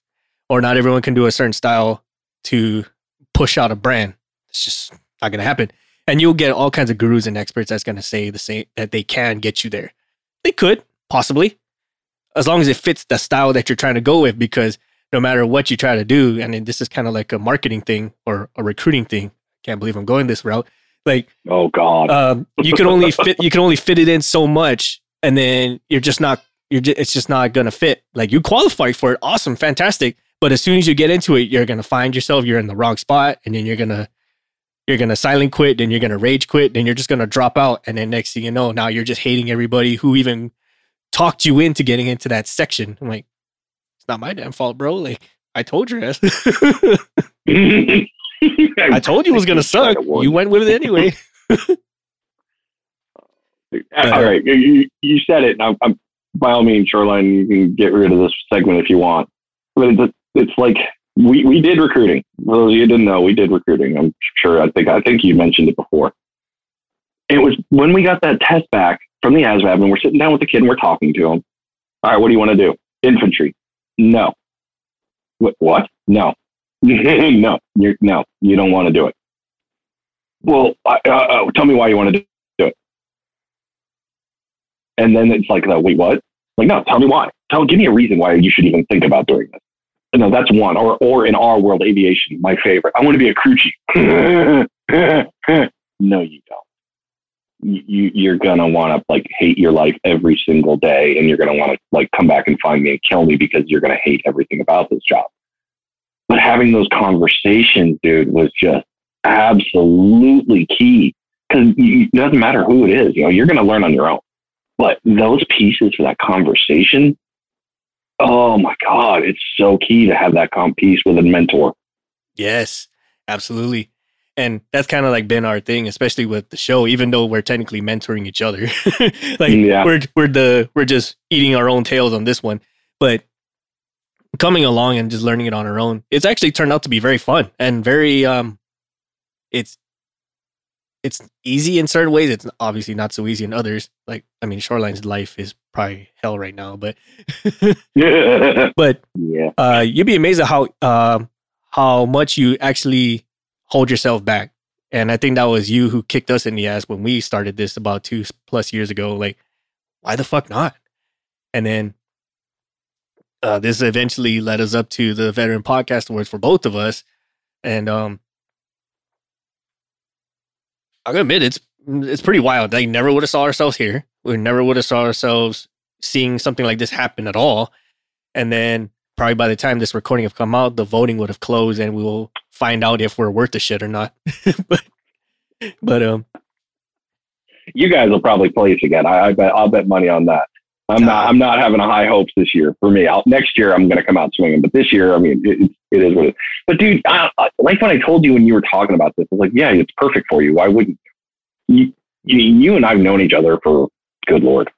or not everyone can do a certain style to push out a brand. It's just not going to happen. And you'll get all kinds of gurus and experts that's going to say the same that they can get you there. They could possibly, as long as it fits the style that you're trying to go with. Because no matter what you try to do, I and this is kind of like a marketing thing or a recruiting thing. Can't believe I'm going this route. Like, oh god, um, you can only fit you can only fit it in so much, and then you're just not you're just, it's just not gonna fit. Like you qualify for it, awesome, fantastic. But as soon as you get into it, you're gonna find yourself you're in the wrong spot, and then you're gonna you're gonna silent quit, then you're gonna rage quit, then you're just gonna drop out, and then next thing you know, now you're just hating everybody who even talked you into getting into that section. I'm like, it's not my damn fault, bro. Like I told you. I told you it was gonna suck. You went with it anyway. Uh, all right, you, you said it. I'm, I'm, by all means, Shoreline, you can get rid of this segment if you want. But it's, it's like we, we did recruiting. Well, you didn't know we did recruiting. I'm sure. I think I think you mentioned it before. It was when we got that test back from the ASVAB, and we're sitting down with the kid and we're talking to him. All right, what do you want to do? Infantry? No. What? What? No. no, you're, no, you don't want to do it. Well, uh, uh, tell me why you want to do it. And then it's like, wait, what? Like, no, tell me why. Tell, give me a reason why you should even think about doing this. No, that's one. Or, or in our world, aviation, my favorite. I want to be a crew chief. no, you don't. You, you're gonna want to like hate your life every single day, and you're gonna want to like come back and find me and kill me because you're gonna hate everything about this job. But having those conversations, dude, was just absolutely key because it doesn't matter who it is. You know, you're going to learn on your own. But those pieces for that conversation, oh my God, it's so key to have that comp piece with a mentor. Yes, absolutely. And that's kind of like been our thing, especially with the show, even though we're technically mentoring each other. like yeah. we're we're the we're just eating our own tails on this one. But coming along and just learning it on her own, it's actually turned out to be very fun and very um it's it's easy in certain ways. It's obviously not so easy in others. Like I mean, Shoreline's life is probably hell right now, but but yeah, uh, you'd be amazed at how um how much you actually hold yourself back. And I think that was you who kicked us in the ass when we started this about two plus years ago. Like, why the fuck not? And then uh, this eventually led us up to the Veteran Podcast Awards for both of us, and um, I'm gonna admit it's it's pretty wild. They never would have saw ourselves here. We never would have saw ourselves seeing something like this happen at all. And then probably by the time this recording have come out, the voting would have closed, and we will find out if we're worth the shit or not. but but um, you guys will probably play place again. I, I bet I'll bet money on that. I'm not. I'm not having a high hopes this year for me. I'll, next year, I'm going to come out swinging. But this year, I mean, it, it is what it is. But dude, I, I, like when I told you when you were talking about this, I was like, yeah, it's perfect for you. Why wouldn't you? You, you and I've known each other for good lord,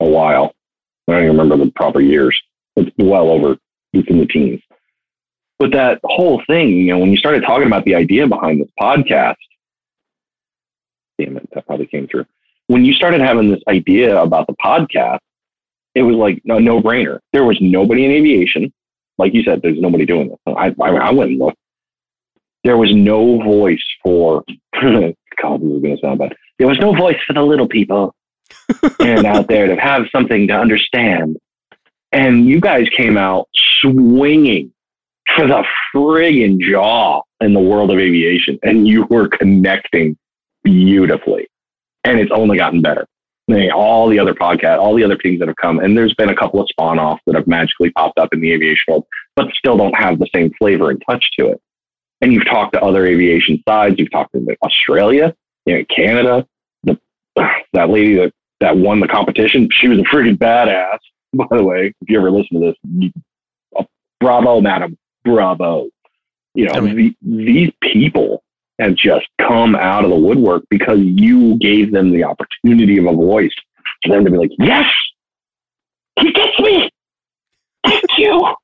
a while. I don't even remember the proper years. It's well over. It's in the teens. But that whole thing, you know, when you started talking about the idea behind this podcast, damn it, that probably came through when you started having this idea about the podcast, it was like a no brainer. There was nobody in aviation. Like you said, there's nobody doing this. I, I, I went and looked. There was no voice for, God, this is going to sound bad. There was no voice for the little people and out there to have something to understand. And you guys came out swinging for the friggin' jaw in the world of aviation, and you were connecting beautifully. And it's only gotten better. All the other podcasts, all the other things that have come, and there's been a couple of spawn offs that have magically popped up in the aviation world, but still don't have the same flavor and touch to it. And you've talked to other aviation sides. You've talked to Australia, you know, Canada. The that lady that that won the competition, she was a freaking badass. By the way, if you ever listen to this, oh, bravo, madam, bravo. You know, I mean, the, these people have just come out of the woodwork because you gave them the opportunity of a voice for them to be like, yes, he gets me. Thank you.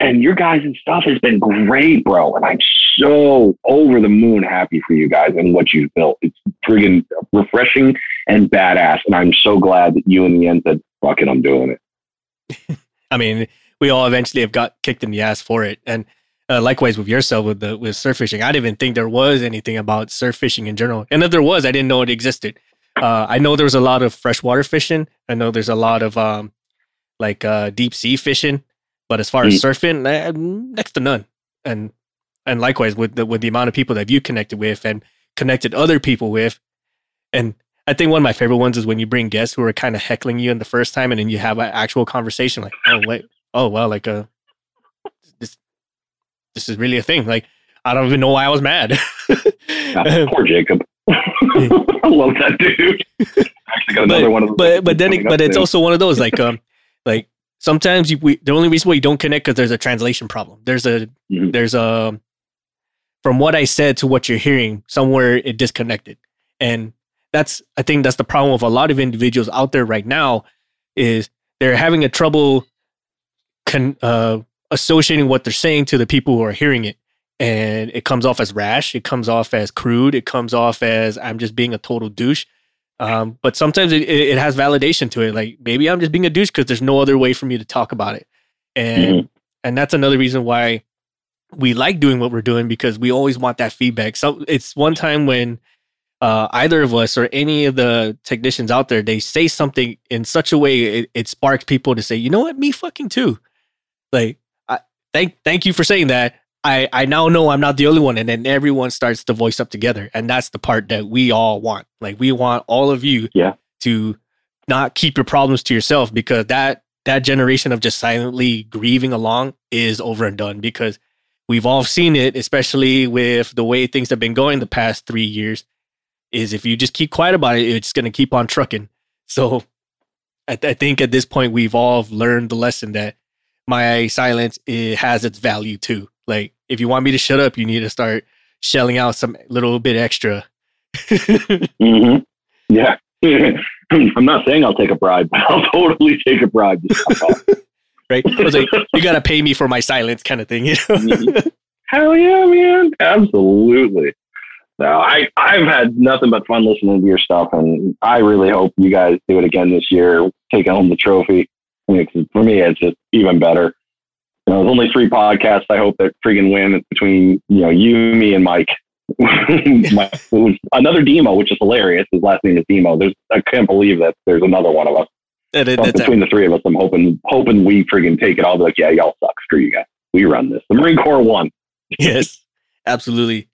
And your guys' and stuff has been great, bro. And I'm so over the moon happy for you guys and what you've built. It's friggin' refreshing and badass. And I'm so glad that you in the end said, fuck it, I'm doing it. I mean, we all eventually have got kicked in the ass for it. And uh, likewise with yourself with the with surf fishing. I didn't even think there was anything about surf fishing in general. And if there was, I didn't know it existed. Uh, I know there was a lot of freshwater fishing. I know there's a lot of um, like uh, deep sea fishing. But as far as mm. surfing, eh, next to none. And and likewise with the with the amount of people that you connected with and connected other people with. And I think one of my favorite ones is when you bring guests who are kind of heckling you in the first time and then you have an actual conversation like, oh wait, oh well, like uh this this is really a thing. Like I don't even know why I was mad. poor Jacob. I love that dude. Actually got another but, one of But but then it, but it's also one of those like um like sometimes you, we, the only reason why you don't connect because there's a translation problem. There's a mm-hmm. there's a from what I said to what you're hearing, somewhere it disconnected. And that's I think that's the problem with a lot of individuals out there right now is they're having a trouble con, uh, associating what they're saying to the people who are hearing it. And it comes off as rash. It comes off as crude. It comes off as I'm just being a total douche. Um, but sometimes it, it has validation to it. Like maybe I'm just being a douche because there's no other way for me to talk about it. And mm-hmm. and that's another reason why we like doing what we're doing because we always want that feedback. So it's one time when uh, either of us or any of the technicians out there, they say something in such a way it, it sparks people to say, you know what, me fucking too. Like, thank thank you for saying that. I I now know I'm not the only one, and then everyone starts to voice up together, and that's the part that we all want. Like, we want all of you, yeah. to not keep your problems to yourself because that that generation of just silently grieving along is over and done because we've all seen it, especially with the way things have been going the past three years. Is if you just keep quiet about it, it's going to keep on trucking. So I, th- I, think at this point, we've all learned the lesson that my silence it has its value too. Like, if you want me to shut up, you need to start shelling out some little bit extra. mm-hmm. Yeah. I'm not saying I'll take a bribe, but I'll totally take a bribe right? I was like, you got to pay me for my silence, kind of thing. You know? Mm-hmm. Hell yeah, man! Absolutely. No, I I've had nothing but fun listening to your stuff, and I really hope you guys do it again this year, take home the trophy. Mean, for me, it's just even better. You know, there's only three podcasts. I hope that freaking win between you know you, me, and Mike. My, another Demo, which is hilarious. His last name is Demo. There's I can't believe that there's another one of us. It, it, between the three of us, I'm hoping hoping we friggin' take it all. Be like, yeah, y'all suck. Screw you guys. We run this. The Marine Corps won. yes, absolutely.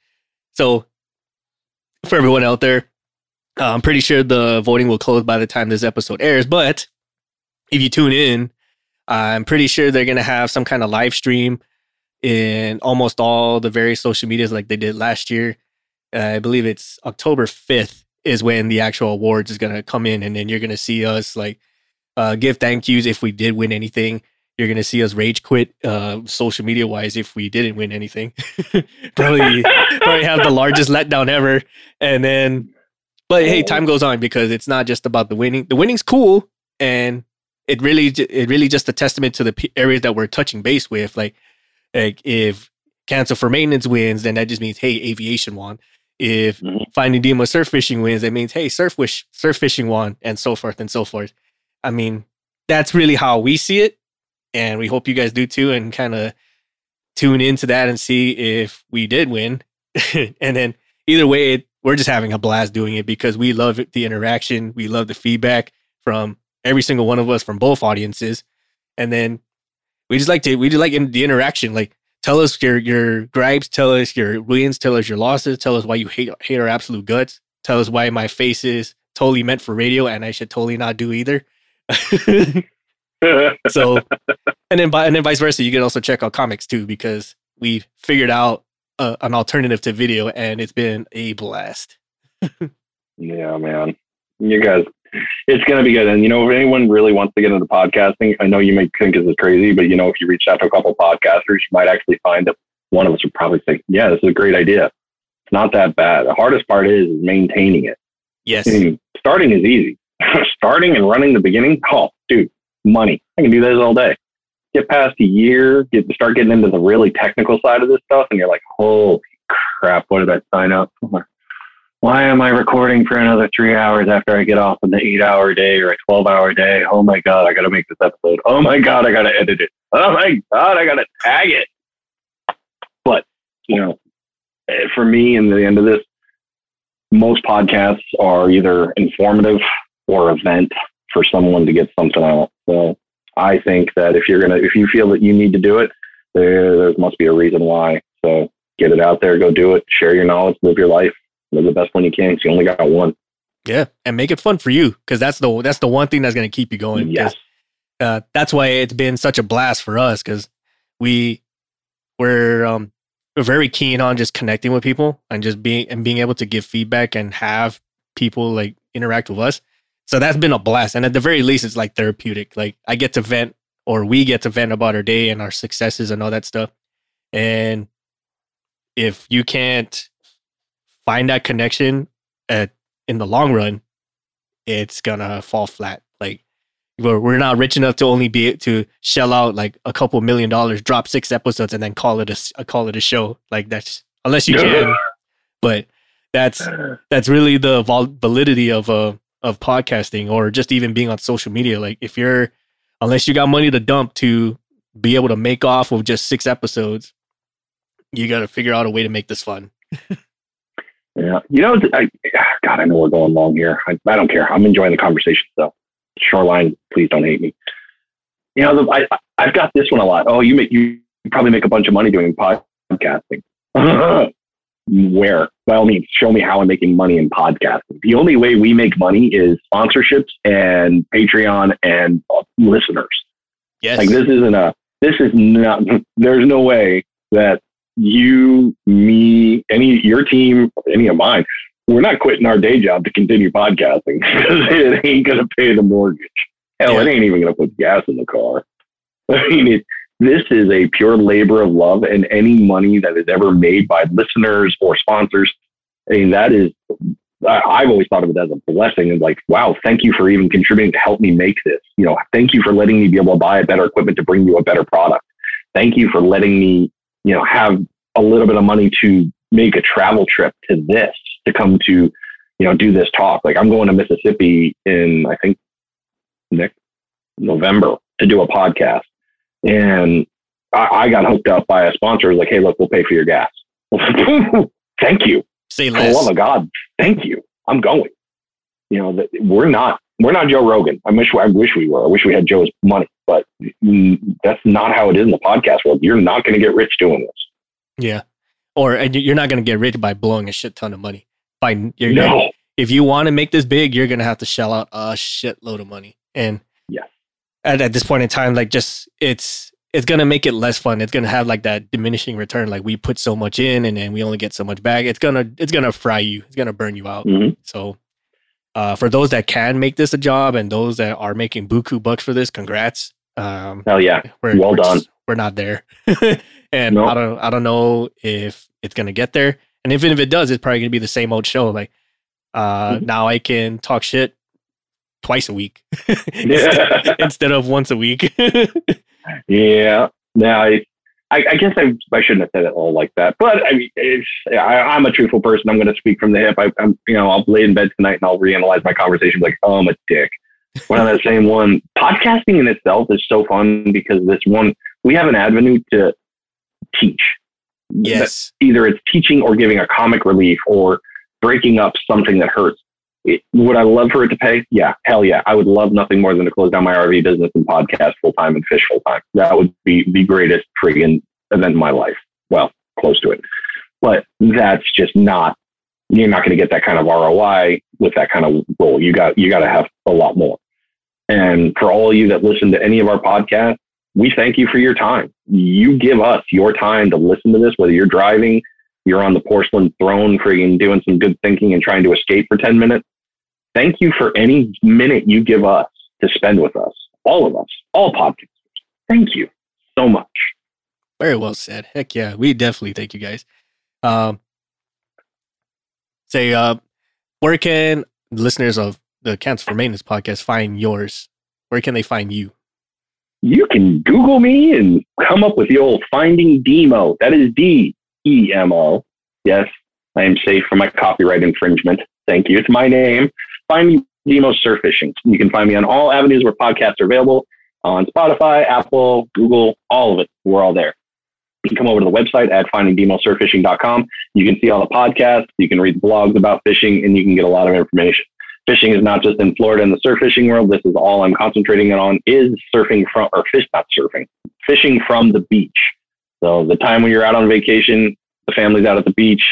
So, for everyone out there, I'm pretty sure the voting will close by the time this episode airs. But if you tune in, I'm pretty sure they're gonna have some kind of live stream in almost all the various social medias like they did last year. Uh, I believe it's October 5th is when the actual awards is gonna come in, and then you're gonna see us like uh, give thank yous if we did win anything. You're gonna see us rage quit uh, social media wise if we didn't win anything. probably probably have the largest letdown ever. And then, but hey, time goes on because it's not just about the winning. The winning's cool, and it really it really just a testament to the areas that we're touching base with. Like, like if cancel for maintenance wins, then that just means hey, aviation won. If Mhm. Finding Demo surf fishing wins, it means hey, surf wish surf fishing won, and so forth and so forth. I mean, that's really how we see it, and we hope you guys do too, and kind of tune into that and see if we did win. and then either way, it, we're just having a blast doing it because we love it, the interaction, we love the feedback from every single one of us from both audiences, and then we just like to we just like in the interaction, like tell us your your gripes, tell us your wins, tell us your losses, tell us why you hate hate our absolute guts, tell us why my face is totally meant for radio and I should totally not do either. so and then and then vice versa, you can also check out comics too because we figured out uh, an alternative to video and it's been a blast. yeah, man. You guys, it's going to be good. And, you know, if anyone really wants to get into podcasting, I know you may think this is crazy, but, you know, if you reach out to a couple podcasters, you might actually find that one of us would probably say, yeah, this is a great idea. It's not that bad. The hardest part is, is maintaining it. Yes. I mean, starting is easy. starting and running the beginning, oh, dude, money. I can do this all day. Get past a year, get start getting into the really technical side of this stuff, and you're like, holy crap, what did I sign up for? Why am I recording for another three hours after I get off of the eight hour day or a 12 hour day? Oh my God, I got to make this episode. Oh my God, I got to edit it. Oh my God, I got to tag it. But, you know, eh, for me, in the end of this, most podcasts are either informative or event for someone to get something out. So I think that if you're gonna, if you feel that you need to do it, there there must be a reason why. So get it out there, go do it, share your knowledge, live your life, live the best one you can. 'cause you only got one. Yeah, and make it fun for you because that's the that's the one thing that's going to keep you going. Yes. uh, that's why it's been such a blast for us because we we're um we're very keen on just connecting with people and just being and being able to give feedback and have people like interact with us. So that's been a blast, and at the very least, it's like therapeutic. Like I get to vent, or we get to vent about our day and our successes and all that stuff. And if you can't find that connection at in the long run, it's gonna fall flat. Like we're, we're not rich enough to only be to shell out like a couple million dollars, drop six episodes, and then call it a s- uh, call it a show. Like that's unless you can, but that's that's really the vol- validity of uh of podcasting or just even being on social media. Like if you're unless you got money to dump to be able to make off of just six episodes, you got to figure out a way to make this fun. Yeah. You know, I, God, I know we're going long here. I, I don't care. I'm enjoying the conversation. So, Shoreline, please don't hate me. You know, the, I, I- I've got this one a lot. Oh, you make you probably make a bunch of money doing podcasting. Where? By all means, show me how I'm making money in podcasting. The only way we make money is sponsorships and Patreon and uh, listeners. Yes. Like this isn't a this is not there's no way that you, me, any your team, any of mine, we're not quitting our day job to continue podcasting because it ain't gonna pay the mortgage. Hell, it ain't even gonna put gas in the car. I mean it this is a pure labor of love and any money that is ever made by listeners or sponsors, I mean that is I've always thought of it as a blessing and like, wow, thank you for even contributing to help me make this. You know, thank you for letting me be able to buy a better equipment to bring you a better product. Thank you for letting me, you know, have a little bit of money to make a travel trip to this, to come to, you know, do this talk. Like I'm going to Mississippi in, I think, next November to do a podcast. And I, I got hooked up by a sponsor. Like, hey, look, we'll pay for your gas. thank you Say for the love of God, thank you. I'm going. You know, we're not we're not Joe Rogan. I wish I wish we were. I wish we had Joe's money, but that's not how it is in the podcast world. You're not going to get rich doing this. Yeah. Or you're not going to get rich by blowing a shit ton of money. By No. if you want to make this big, you're going to have to shell out a shitload of money. And yeah. at, at this point in time, like just it's it's going to make it less fun. It's going to have like that diminishing return. Like we put so much in and then we only get so much back. It's gonna it's gonna fry you. It's gonna burn you out. Mhm. So uh, for those that can make this a job and those that are making buku bucks for this, congrats. Um, Hell yeah. we're, Well we're done. just- we're not there, and No. I don't I don't know if it's gonna get there. And even if it does, it's probably gonna be the same old show. Like uh, Mhm. now, I can talk shit twice a week Yeah. instead of once a week. Yeah. Now, I, I, I guess I, I shouldn't have said it all like that, but I mean, it's, I, am a truthful person. I'm going to speak from the hip. I, am you know, I'll lay in bed tonight and I'll reanalyze my conversation. Like, oh, I'm a dick. One of that same one. Podcasting in itself is so fun because this one, we have an avenue to teach. Yes. Either it's teaching or giving a comic relief or breaking up something that hurts. It, would I love for it to pay? Yeah, hell yeah. I would love nothing more than to close down my RV business and podcast full time and fish full time. That would be the greatest friggin' event in my life. Well, close to it. But that's just not, you're not going to get that kind of ROI with that kind of role. You got, you got to have a lot more. And for all of you that listen to any of our podcasts, we thank you for your time. You give us your time to listen to this, whether you're driving, you're on the porcelain throne, frigging doing some good thinking and trying to escape for 10 minutes. Thank you for any minute you give us to spend with us, all of us, all podcasters. Thank you so much. Very well said. Heck yeah. We definitely thank you guys. Um, say, uh, where can listeners of the Cancel for Maintenance podcast find yours? Where can they find you? You can Google me and come up with the old Finding Demo. That is D E M O. Yes, I am safe from my copyright infringement. Thank you. It's my name. Find me Demo Surf Fishing. You can find me on all avenues where podcasts are available on Spotify, Apple, Google, all of it. We're all there. You can come over to the website at findingdemosurffishing.com. You can see all the podcasts, you can read blogs about fishing, and you can get a lot of information. Fishing is not just in Florida and the surf fishing world. This is all I'm concentrating on is surfing from, or fish, not surfing, fishing from the beach. So the time when you're out on vacation, the family's out at the beach,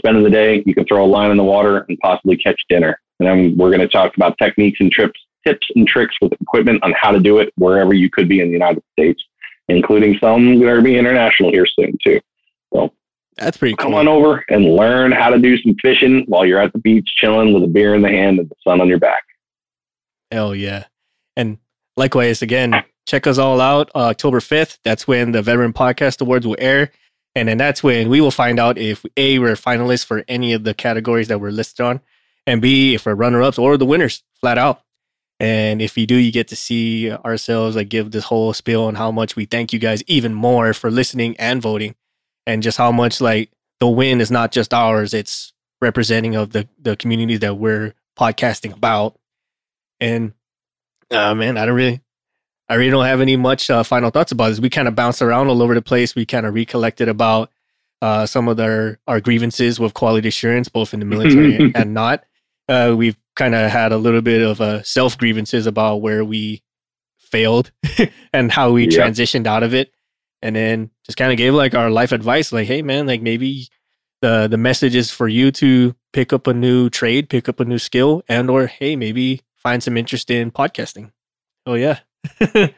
spending the day, you can throw a line in the water and possibly catch dinner. And then we're going to talk about techniques and trips, tips and tricks with equipment on how to do it wherever you could be in the United States, including some that are going to be international here soon too. So that's pretty cool. Come on over and learn how to do some fishing while you're at the beach chilling with a beer in the hand and the sun on your back. Hell yeah. And likewise, again, check us all out uh, October 5th. That's when the Veteran Podcast Awards will air. And then that's when we will find out if A, we're finalists for any of the categories that we're listed on, and B, if we're runner ups or the winners flat out. And if you do, you get to see ourselves like give this whole spiel on how much we thank you guys even more for listening and voting, and just how much like the win is not just ours; it's representing of the the communities that we're podcasting about. And uh, man, I don't really, I really don't have any much uh, final thoughts about this. We kind of bounced around all over the place. We kind of recollected about uh, some of their our grievances with quality assurance, both in the military and not. Uh, we've kind of had a little bit of uh, a self grievances about where we failed and how we transitioned out of it, and then just kind of gave like our life advice, like, hey man, like maybe the the message is for you to pick up a new trade, pick up a new skill, and or hey maybe find some interest in podcasting. Oh yeah.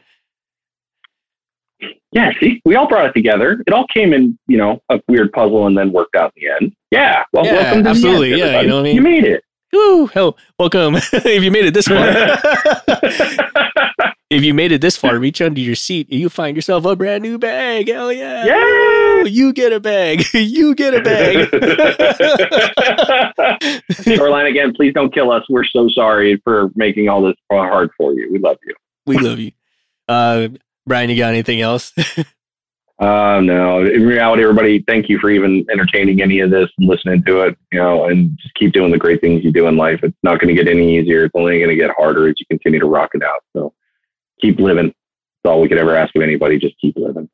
yeah, see, we all brought it together. It all came in, you know, a weird puzzle and then worked out in the end. Yeah. Well, yeah, welcome to absolutely. End, yeah, you know what I mean? You made it. Woo, hell, welcome. if you made it this far. if you made it this far, reach under your seat and you find yourself a brand new bag. Hell yeah. Yeah. You get a bag. you get a bag. Shoreline, again, please don't kill us. We're so sorry for making all this hard for you. We love you. We love you. Uh, Brian, you got anything else? Uh, no, in reality, everybody, thank you for even entertaining any of this and listening to it, you know, and just keep doing the great things you do in life. It's not going to get any easier. It's only going to get harder as you continue to rock it out. So keep living. That's all we could ever ask of anybody. Just keep living.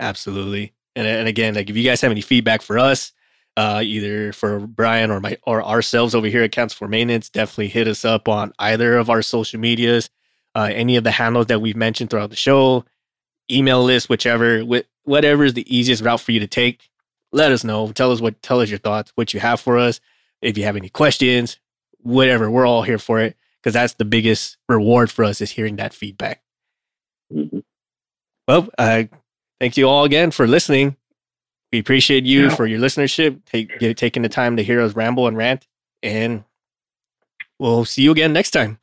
Absolutely. And, and again, like if you guys have any feedback for us, uh, either for Brian or my or ourselves over here at Cancel for Maintenance, definitely hit us up on either of our social medias, uh, any of the handles that we've mentioned throughout the show email list, whichever, whatever is the easiest route for you to take. Let us know. Tell us what, tell us your thoughts, what you have for us. If you have any questions, whatever, we're all here for it because that's the biggest reward for us is hearing that feedback. Mm-hmm. Well, uh, thank you all again for listening. We appreciate you yeah. for your listenership, take, taking the time to hear us ramble and rant, and we'll see you again next time.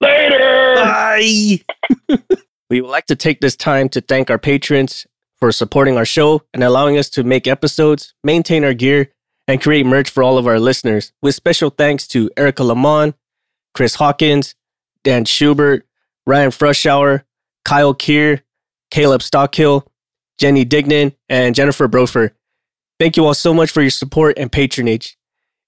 Later. Bye. We would like to take this time to thank our patrons for supporting our show and allowing us to make episodes, maintain our gear, and create merch for all of our listeners. With special thanks to Erica Lamont, Chris Hawkins, Dan Schubert, Ryan Frushauer, Kyle Keir, Caleb Stockhill, Jenny Dignan, and Jennifer Brofer. Thank you all so much for your support and patronage.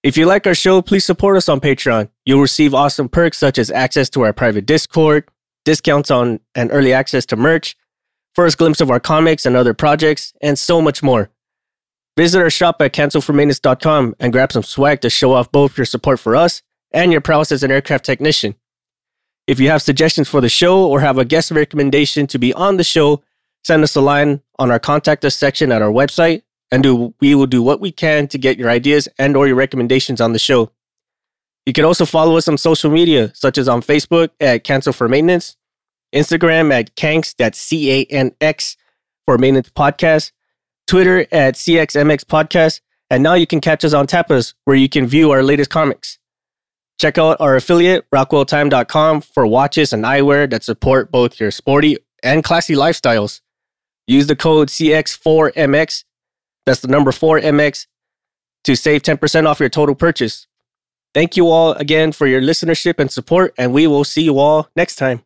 If you like our show, please support us on Patreon. You'll receive awesome perks such as access to our private Discord, discounts on and early access to merch, first glimpse of our comics and other projects, and so much more. Visit our shop at cancelformaintenance.com and grab some swag to show off both your support for us and your prowess as an aircraft technician. If you have suggestions for the show or have a guest recommendation to be on the show, send us a line on our contact us section at our website and do, we will do what we can to get your ideas and or your recommendations on the show. You can also follow us on social media, such as on Facebook at Cancel for Maintenance, Instagram at Canx, that's C-A-N-X for Maintenance Podcast, Twitter at CXMX Podcast, and now you can catch us on Tapas, where you can view our latest comics. Check out our affiliate, rockwelltime.com, for watches and eyewear that support both your sporty and classy lifestyles. Use the code CX4MX that's the number 4MX to save 10% off your total purchase. Thank you all again for your listenership and support, and we will see you all next time.